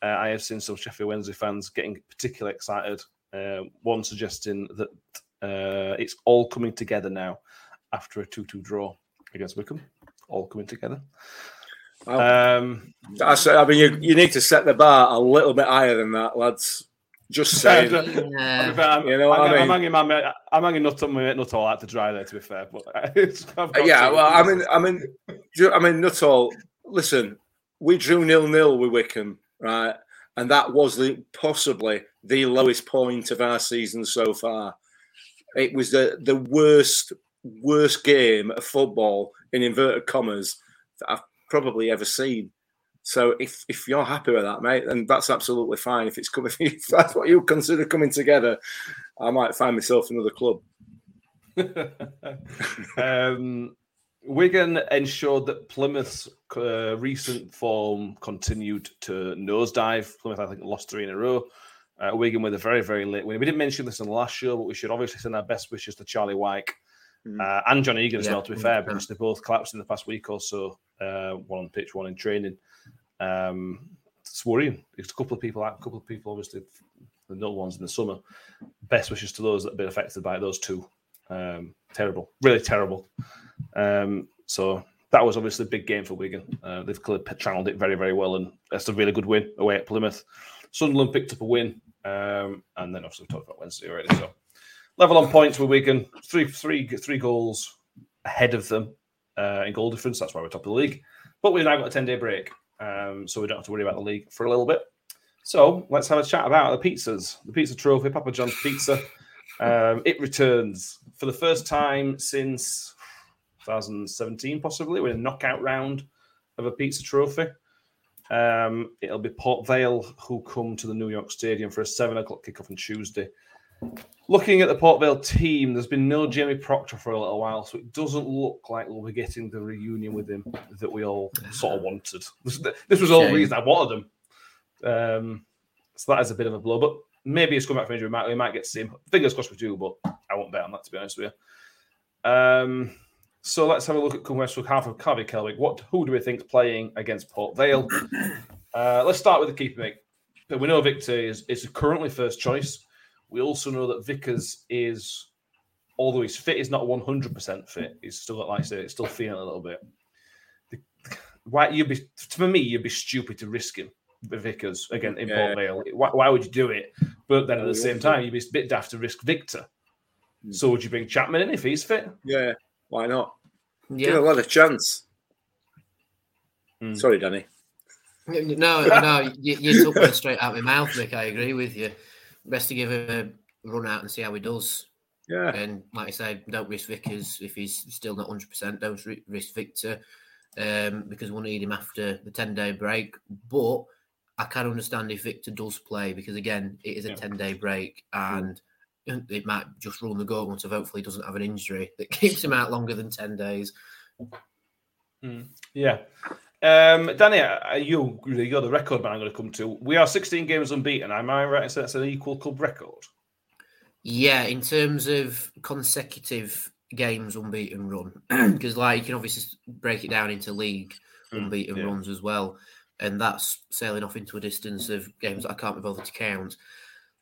Uh, I have seen some Sheffield Wednesday fans getting particularly excited. Uh, one suggesting that uh, it's all coming together now after a 2 2 draw against Wycombe. All coming together. yeah. Um, I I mean, you, you need to set the bar a little bit higher than that, lads. Just [laughs] saying. Yeah. I'm, You know what I'm, I I'm mean? hanging my mate, I'm hanging nut on my mate nut all out to dry there. To be fair, but [laughs] I've yeah, to. well, I mean, I mean, do you- I mean, Nuttall. Listen, we drew nil nil with Wycombe, right, and that was the possibly the lowest point of our season so far. It was the the worst worst game of football in inverted commas that I've probably ever seen. So if if you're happy with that, mate, then that's absolutely fine. If it's coming, [laughs] if that's what you consider coming together, I might find myself another club. [laughs] um, Wigan ensured that Plymouth's uh, recent form continued to nosedive. Plymouth, I think, lost three in a row. Uh, Wigan with a very, very late win. We didn't mention this in the last show, but we should obviously send our best wishes to Charlie Wyke Mm. uh, and John Egan as Yeah, well, to be fair, because they both collapsed in the past week or so, uh, one on pitch, one in training. Um, it's worrying. It's a couple of people out, a couple of people, obviously, the null ones in the summer. Best wishes to those that have been affected by those two. Um, terrible, really terrible. Um, so that was obviously a big game for Wigan. Uh, they've clearly channeled it very, very well, and that's a really good win away at Plymouth. Sunderland picked up a win, um, and then obviously we talked about Wednesday already. So level on points with Wigan, three, three, three goals ahead of them uh, in goal difference. That's why we're top of the league. But we've now got a ten day break, um, so we don't have to worry about the league for a little bit. So let's have a chat about the pizzas, the pizza trophy, Papa John's Pizza. Um, it returns for the first time since 2017, possibly. We're in a knockout round of a pizza trophy. Um, it'll be Port Vale who come to the New York Stadium for a seven o'clock kickoff on Tuesday. Looking at the Port Vale team, there's been no Jamie Proctor for a little while, so it doesn't look like we'll be getting the reunion with him that we all sort of wanted. This, this was the reason I wanted him. Um, so that is a bit of a blow, but maybe he's come back from injury. We might, we might get to see him. Fingers crossed we do, but I won't bet on that to be honest with you. Um, so let's have a look at Westwood half of Carvey Kelwick. What who do we think is playing against Port Vale? Uh, let's start with the keeper, mate. We know Victor is, is currently first choice. We also know that Vickers is, although he's fit, he's not 100% fit. He's still like I say, he's still feeling a little bit. The, why you'd be for me, you'd be stupid to risk him Vickers again in Yeah. Port Vale. Why, why would you do it? But then at the same time, you'd be a bit daft to risk Victor. Hmm. So would you bring Chapman in if he's fit? Yeah, why not? Give Yeah. a lot of chance. Mm. Sorry, Danny. No, no, you, you took me straight out of my mouth, Mick. I agree with you. Best to give him a run out and see how he does. Yeah, And like I said, don't risk Vickers if he's still not 100%. Don't risk Victor um, because we'll need him after the 10 day break. But I can understand if Victor does play because, again, it is a Yeah. 10 day break and it might just run the gauntlet of hopefully he doesn't have an injury that [laughs] keeps him out longer than 10 days. Yeah. Um, Danny, uh, you, you're the record man I'm going to come to. We are 16 games unbeaten. Am I right? So that's an equal club record. Yeah, in terms of consecutive games unbeaten run, [clears throat] because like you can obviously break it down into league Mm, unbeaten yeah. runs as well, and that's sailing off into a distance of games that I can't be bothered to count.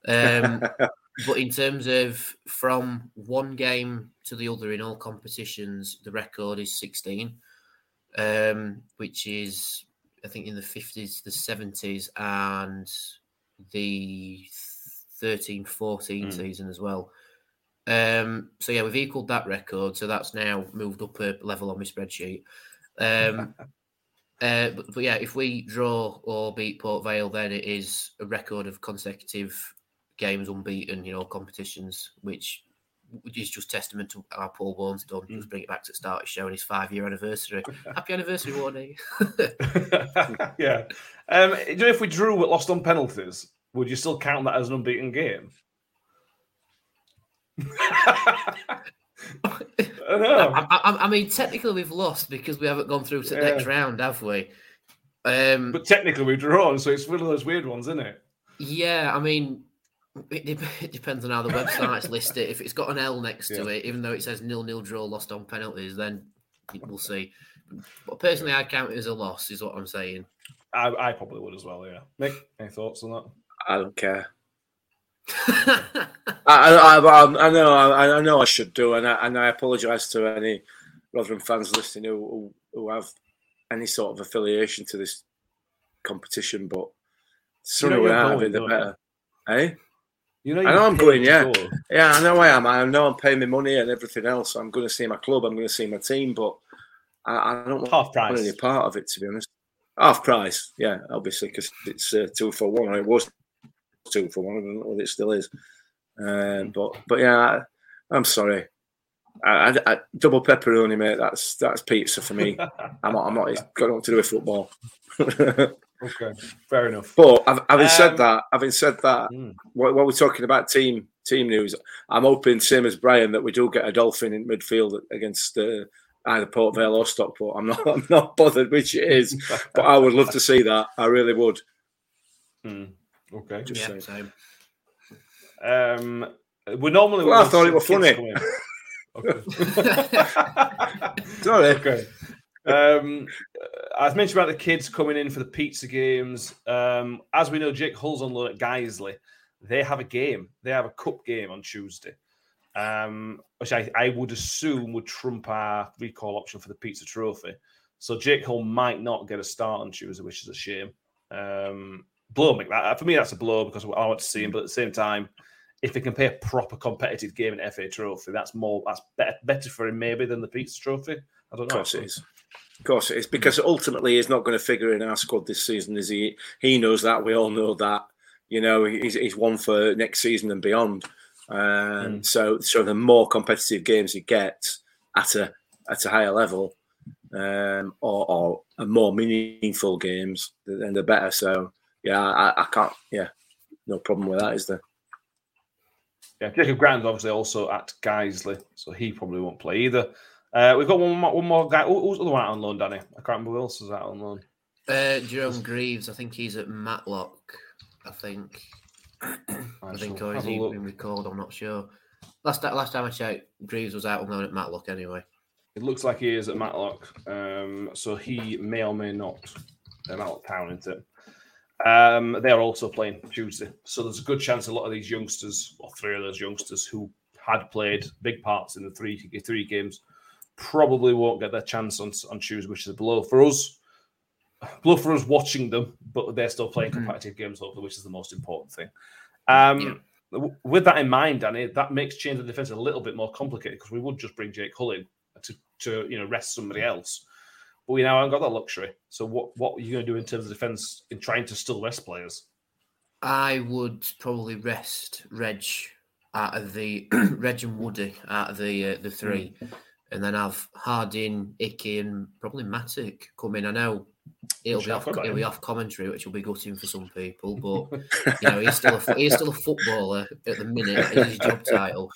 Um, [laughs] but in terms of from one game to the other in all competitions, the record is 16, um, which is I think in the 50s, the 70s, and the 13 14 Mm. season as well. Um, so yeah, we've equaled that record, so that's now moved up a level on my spreadsheet. Um, [laughs] uh, but, but yeah, if we draw or beat Port Vale, then it is a record of consecutive games unbeaten, you know, competitions, which is just testament to how Paul Warne's done. Just bring it back to the start, it's showing his five year anniversary. [laughs] Happy anniversary, Warney. [laughs] yeah. Um, do you know if we drew but lost on penalties, would you still count that as an unbeaten game? [laughs] I know. I, I, I mean, technically, we've lost because we haven't gone through to the Yeah. next round, have we? Um, But technically, we've drawn, so it's one of those weird ones, isn't it? yeah, I mean, it, dep- [laughs] it depends on how the websites [laughs] list it. If it's got an L next to it, even though it says nil nil draw lost on penalties, then we'll see. But personally, I count it as a loss, is what I'm saying. I, I probably would as well, yeah. Nick, any thoughts on that? I don't care. I, I, I, I know, I, I know, I should do, and I, and I apologise to any Rotherham fans listening who, who who have any sort of affiliation to this competition, but You sooner know we you're have going, it, the you? better. Eh? You know, I know I'm going, yeah. go. Yeah, I know I am. I know I'm paying my money and everything else. I'm going to see my club. I'm going to see my team, but I, I don't want Half price. any part of it, to be honest. Half price, yeah, obviously, because it's uh, two for one. Or it was two for one. I don't know what it still is. Um, but but yeah, I, I'm sorry. I, I, I, double pepperoni, mate. That's that's pizza for me. [laughs] I'm not. I'm not. It's got nothing to do with football. [laughs] Okay, fair enough. But having Um, said that, having said that, Mm. while while we're talking about team team news, I'm hoping, same as Brian, that we do get Odoffin in midfield against uh, either Port Vale or Stockport. I'm not [laughs] I'm not bothered which it is, but I would love to see that. I really would. Mm. Okay. Just yeah, saying. same. Um, we normally. Well, I thought it was funny. [laughs] Okay. Sorry. okay. Um, I've mentioned about the kids coming in for the pizza games. Um, as we know, Jake Hull's on loan at Guiseley. They have a game. They have a cup game on Tuesday, um, which I, I would assume would trump our recall option for the pizza trophy. So Jake Hull might not get a start on Tuesday, which is a shame. Um, blow me that for me. That's a blow because I want to see him, but at the same time, if he can play a proper competitive game in FA Trophy, that's more that's better, better for him maybe than the pizza trophy. I don't know. Of course it is. Of course it is. Because ultimately he's not going to figure in our squad this season, is he? He knows that. We all know that. You know, he's, he's one for next season and beyond. Um, So, so the more competitive games he gets at a at a higher level, um, or, or a more meaningful games, then the better. So, yeah, I, I can't. Yeah, no problem with that, is there? Yeah, Jacob Grant's obviously also at Guiseley, so he probably won't play either. Uh, we've got one more, one more guy. Who- Who's the other one out on loan, Danny? I can't remember who else is out on loan. Uh, Jerome Greaves, I think he's at Matlock. I think. [clears throat] I think, shall or is he look. been recalled? I'm not sure. Last last time I checked, Greaves was out on loan at Matlock anyway. It looks like he is at Matlock, um, so he may or may not. Uh, Matlock Town, isn't it? Um, they're also playing Tuesday, so there's a good chance a lot of these youngsters, or three of those youngsters who had played big parts in the three three games, probably won't get their chance on on Tuesday, which is a blow for us. Blow for us watching them, but they're still playing competitive games, hopefully, which is the most important thing. Um, w- With that in mind, Danny, that makes change of defense a little bit more complicated because we would just bring Jake Hull in to, to you know rest somebody else. But we now haven't got that luxury. So what what are you going to do in terms of defense in trying to still rest players? I would probably rest Reg out of the [clears throat] Reg and Woody out of the uh, the three, and then have Harding, Icky, and probably Mattock come in. I know he'll be off, he'll be him. off commentary, which will be gutting for some people, [laughs] but you know he's still a, he's still a footballer at the minute. Is his job title.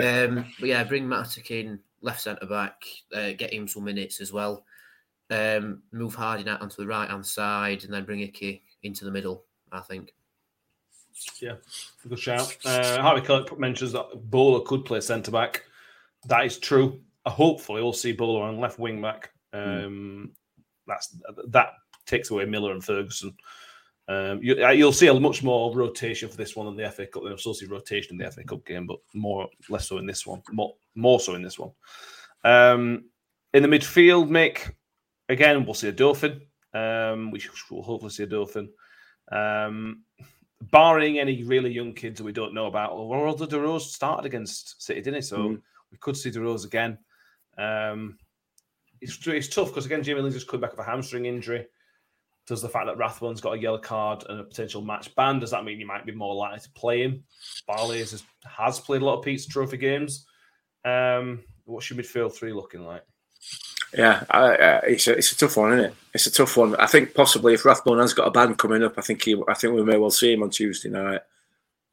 Um, but yeah, bring Mattock in left centre back, uh, get him some minutes as well. Um, move Harding out onto the right hand side, and then bring Icky into the middle. I think. Yeah, good shout. Uh, Harvey Kirk mentions that Bola could play centre back. That is true. Uh, hopefully, we'll see Bola on left wing back. Um, That's that takes away Miller and Ferguson. Um, you, uh, you'll see a much more rotation for this one than the FA Cup. You'll still see rotation in the FA Cup game, but more less so in this one. More more so in this one. Um, in the midfield, Mick, again, we'll see Odoffin. Um, we will hopefully see Odoffin. Um, barring any really young kids that we don't know about, well, although Durose started against City, didn't he? So Mm. we could see Durose again. Um, it's, it's tough because, again, Jamie Lee's just coming back with a hamstring injury. Does the fact that Rathbone's got a yellow card and a potential match ban, does that mean you might be more likely to play him? Barley has, has played a lot of Pizza Trophy games. Um, what's your midfield three looking like? Yeah, I, uh, it's a, it's a tough one, isn't it? It's a tough one. I think possibly if Rathbone has got a band coming up, I think he, I think we may well see him on Tuesday night.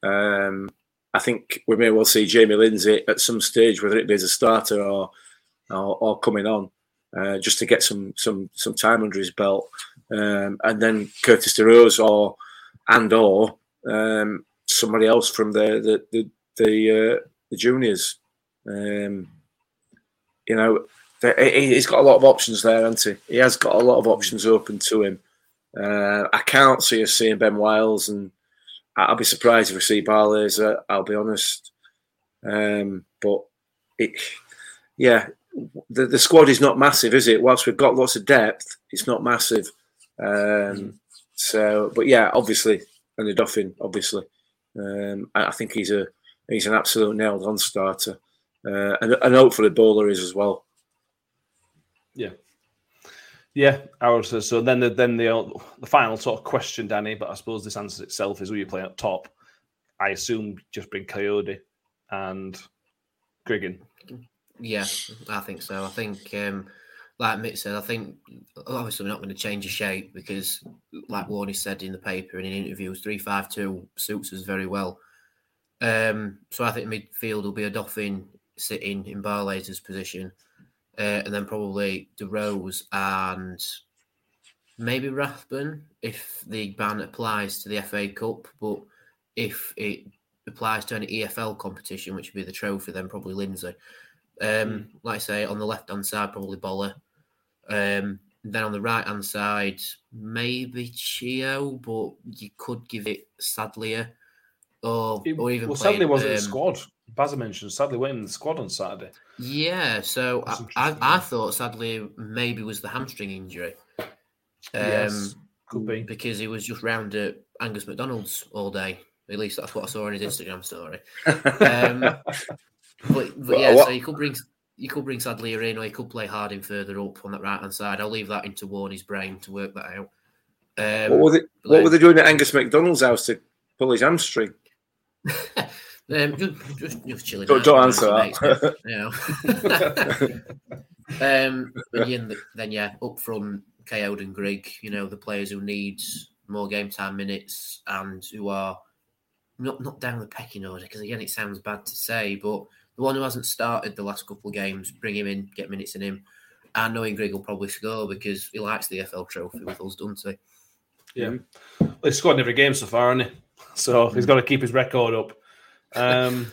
Um, I think we may well see Jamie Lindsay at some stage, whether it be as a starter or or, or coming on, uh, just to get some some some time under his belt, um, and then Curtis Durose or and or um, somebody else from the the the the, uh, the juniors. Um, you know, he's got a lot of options there, hasn't he? He has got a lot of options open to him. Uh, I can't see us seeing Ben Wiles, and I'll be surprised if we see Barlaser. I'll be honest, um, but it, yeah, the, the squad is not massive, is it? Whilst we've got lots of depth, it's not massive. Um, So, but yeah, obviously, and the Duffin, obviously, um, I, I think he's a he's an absolute nailed on starter, uh, and, and hopefully Bola is as well. Yeah. Yeah, ours is. So then the then the the final sort of question, Danny, but I suppose this answers itself is who you play up top. I assume just bring Kayode and Grigg in. Yeah, I think so. I think, um, like Mick said, I think obviously we're not going to change the shape because, like Warney said in the paper and in interviews, three five two suits us very well. Um, so I think midfield will be Odoffin sitting in Barlaser's position, uh, and then probably Durose and maybe Rathbone if the ban applies to the FA Cup, but if it applies to any EFL competition, which would be the trophy, then probably Lindsay. Um, Like I say, on the left hand side, probably Bola. Um, then on the right hand side, maybe Chio, but you could give it Sadlier or, It- or even well, play, Sadlier, wasn't um, squad. Baz mentioned Sadlier went in the squad on Saturday. Yeah, so I. I, I thought Sadlier maybe was the hamstring injury. Um, yes, could be. because he was just round at Angus MacDonald's all day. At least that's what I saw on his Instagram story. Um, [laughs] but, but yeah, so you could bring you could bring Sadlier in, or you could play Harding further up on that right hand side. I'll leave that into Warney's brain to work that out. Um, what, were they, what were they doing at Angus MacDonald's house to pull his hamstring? [laughs] um, just, just, just chilling. Don't- out, don't answer mates, that. you know. [laughs] um, and yeah, then yeah, up front, Kayode and Grigg. You know the players who need more game time minutes and who are not not down the pecking order. Because again, it sounds bad to say, but the one who hasn't started the last couple of games, bring him in, get minutes in him. And knowing Grigg will probably score because he likes the FL trophy with us, doesn't he? Yeah, well, he's scored in every game so far, hasn't he? So he's got to keep his record up. Um,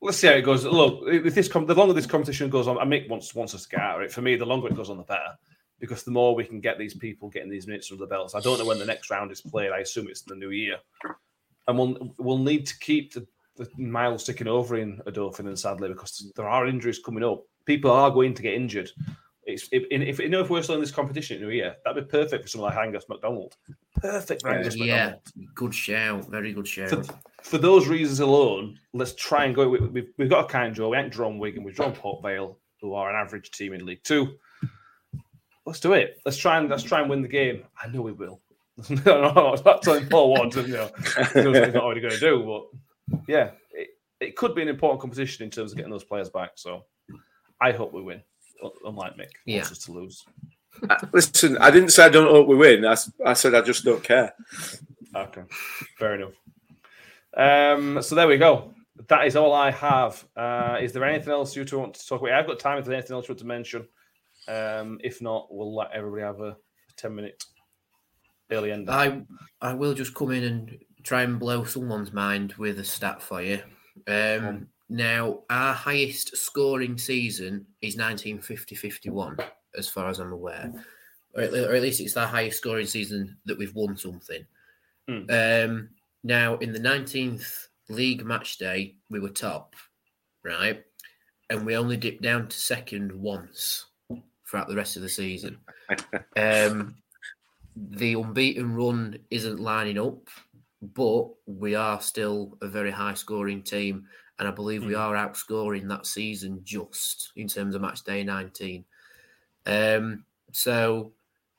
let's see how it goes. Look, this com- the longer this competition goes on, I make wants wants us to get out of it. For me, the longer it goes on, the better, because the more we can get these people getting these minutes under the belts. I don't know when the next round is played. I assume it's the new year, and we'll we'll need to keep the, the miles ticking over in Odoffin and Sadlier because there are injuries coming up. People are going to get injured. It's, if, if you know if we're still in this competition in new year, that'd be perfect for someone like Angus MacDonald. Perfect for Angus Yeah, MacDonald good shout, very good shout. for, for those reasons alone, let's try and go. we- We've, we've got a kind draw. We ain't drawn Wigan. We've drawn [laughs] Port Vale, who are an average team in League Two. Let's do it. Let's try and let's try and win the game. I know we will. [laughs] no, no, it's not telling Paul what to, you know, he what he's not already going to do. But yeah, it, it could be an important competition in terms of getting those players back. So I hope we win. Unlike Mick, he wants Yeah. us to lose. Listen, I didn't say I don't hope we win. I, I said I just don't care. Okay, fair enough. Um, so there we go. That is all I have. Uh, is there anything else you two want to talk about? I've got time if there's anything else you want to mention. Um, if not, we'll let everybody have a 10 minute early end. I I will just come in and try and blow someone's mind with a stat for you. Um, now, our highest scoring season is 1950-51, as far as I'm aware, or at, or at least it's the highest scoring season that we've won something. Hmm. Um, now, in the 19th league match day, we were top, right, and we only dipped down to second once throughout the rest of the season. [laughs] um, the unbeaten run isn't lining up, but we are still a very high scoring team. And I believe we are outscoring that season just in terms of match day 19. Um, so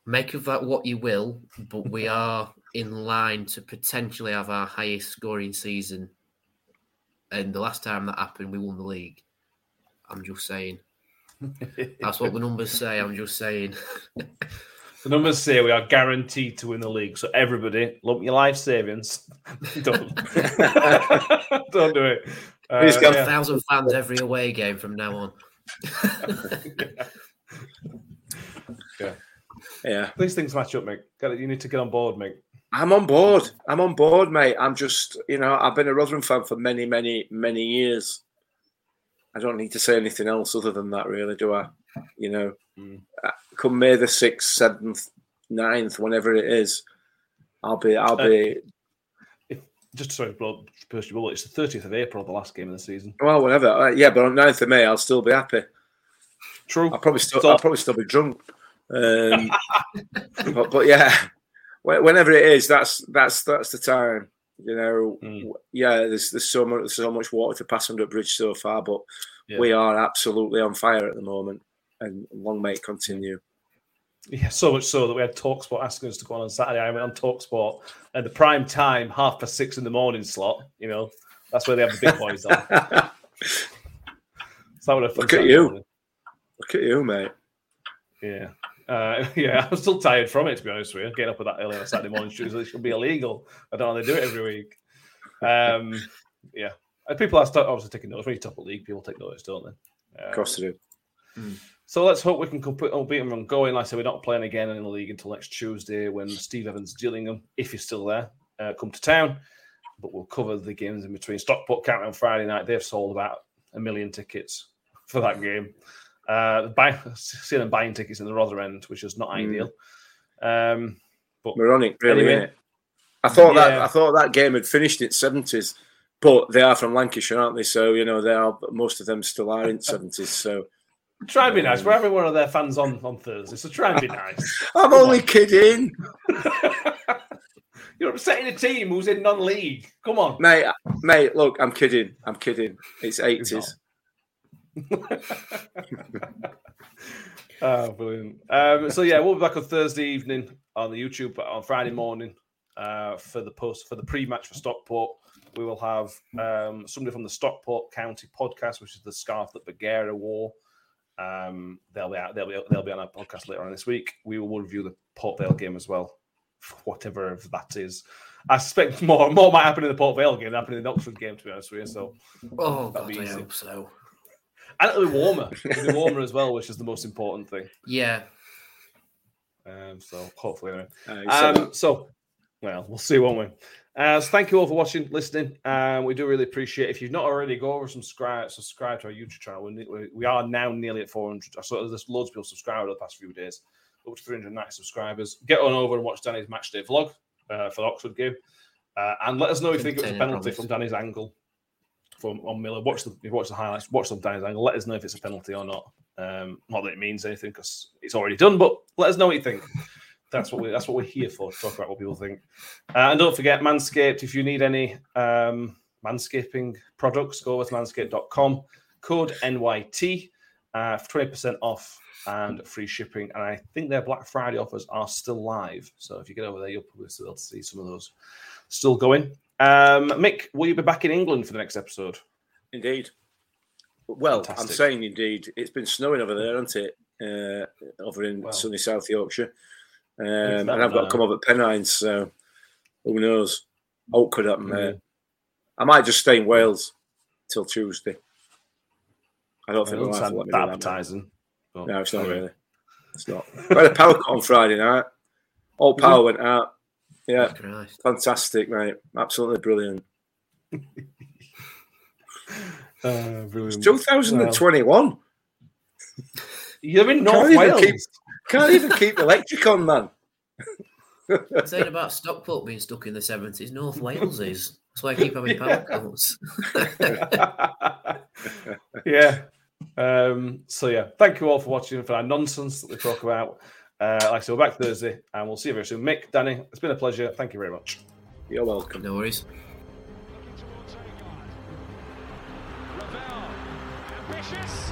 make of that what you will, but we [laughs] are in line to potentially have our highest scoring season. And the last time that happened, we won the league. I'm just saying. That's what the numbers say. I'm just saying. [laughs] The numbers say we are guaranteed to win the league. So everybody, lump your life savings. [laughs] don't, don't do it. Uh, Please go. A yeah. thousand fans every away game from now on. [laughs] Yeah, These things match up, mate. You need to get on board, mate. I'm on board. I'm on board, mate. I'm just, you know, I've been a Rotherham fan for many, many, many years. I don't need to say anything else other than that, really, do I? You know, Mm. uh, come May the sixth, seventh, 9th, whenever it is, I'll be, I'll Uh, be, Just sorry, blow, burst your bubble. It's the 30th of April, the last game of the season. well, whatever. Uh, yeah, but on 9th of May, I'll still be happy. True. I'll probably still, So- I'll probably still be drunk. Um, [laughs] but, but yeah, whenever it is, that's that's that's the time. You know, Mm. yeah. There's there's so much so much water to pass under the bridge so far, but Yeah. we are absolutely on fire at the moment, and long may it continue. Yeah, so much so that we had Talksport asking us to go on on Saturday. I went on Talksport at the prime time, half past six in the morning slot. You know, that's where they have the big boys on. [laughs] So that would have fun Look at you. morning. Look at you, mate. Yeah. Uh, [laughs] yeah, I'm still tired from it, to be honest with you. Getting up at that early on a Saturday morning shoot it should be illegal. I don't know how they do it every week. Um, yeah. And people are start, obviously taking notice. When you top a league, people take notice, don't they? Of course, they do. So let's hope we can complete unbeat and run going. Like I said, we're not playing again in the league until next Tuesday when Steve Evans Gillingham, if he's still there, uh, come to town. But we'll cover the games in between. Stockport County on Friday night. They've sold about a million tickets for that game. Uh, buy, seeing them buying tickets in the Rother end, which is not Mm. ideal. Um, but Moronic, really, Anyway. innit? I thought that I thought that game had finished in seventies, but they are from Lancashire, aren't they? So you know they are. Most of them still are in [laughs] seventies. So try and be nice. We're having one of their fans on on Thursday, so try and be nice. [laughs] I'm only kidding, [laughs] You're upsetting a team who's in non-league. Come on. mate. Mate, look, I'm kidding. I'm kidding. It's eighties. Oh, [laughs] brilliant. Um, so yeah, we'll be back on Thursday evening on the YouTube, but on Friday morning uh, for the post for the pre-match for Stockport. We will have um, somebody from the Stockport County podcast, which is the scarf that Bagheera wore. Um, they'll be out. They'll be they'll be on our podcast later on this week. We will review the Port Vale game as well, whatever that is. I suspect more more might happen in the Port Vale game than happen in the Oxford game. To be honest with you, so Oh, That'll God, be I easy. hope so. and it'll be warmer. It'll be warmer as well, which is the most important thing. Yeah. Um, so hopefully, anyway. Uh, Um, so, well, we'll see, won't we? Uh, so thank you all for watching, listening. Um, we do really appreciate it. If you've not already, go over and subscribe, subscribe to our YouTube channel. We, we, are now nearly at 400. I saw there's loads of people subscribed over the past few days, up to 390 subscribers. Get on over and watch Danny's match day vlog uh, for the Oxford game. Uh, and let us know if you think it was a penalty from Danny's angle from on Miller. Watch the you watch the highlights, watch some Danny's angle. Let us know if it's a penalty or not. Um, not that it means anything because it's already done, but let us know what you think. That's what we that's what we're here for to talk about what people think. Uh, and don't forget Manscaped. If you need any um, manscaping products, go over to manscaped.com. Code NYT uh, for twenty percent off and free shipping. And I think their Black Friday offers are still live. So if you get over there, you'll probably still be able to see some of those still going. Um, Mick, will you be back in England for the next episode? Indeed. Well, I'm saying indeed. It's been snowing over there, hasn't it? Uh, over in Well. sunny South Yorkshire. Um, and I've got to now. come over Pennines, so who knows? What could happen there? Mhm. I might just stay in Wales till Tuesday. I don't think my doesn't wife sound will let me that do that. appetizing. No, it's not really. It's not. We had a power cut on Friday night. All power went out. Yeah, Christ. fantastic, mate. Absolutely brilliant. [laughs] Uh, brilliant. It's 2021. [laughs] You're in North Wales. keep- Can't even keep the electric on, man. i [laughs] Saying about Stockport being stuck in the 70s, North Wales is. That's why I keep having power [laughs] cuts. [laughs] yeah. Um, so yeah, thank you all for watching for our nonsense that we talk about. Uh, like I said, we're back Thursday, and we'll see you very soon. Mick, Danny, it's been a pleasure. Thank you very much. You're welcome. no worries. Looking towards Ambitious.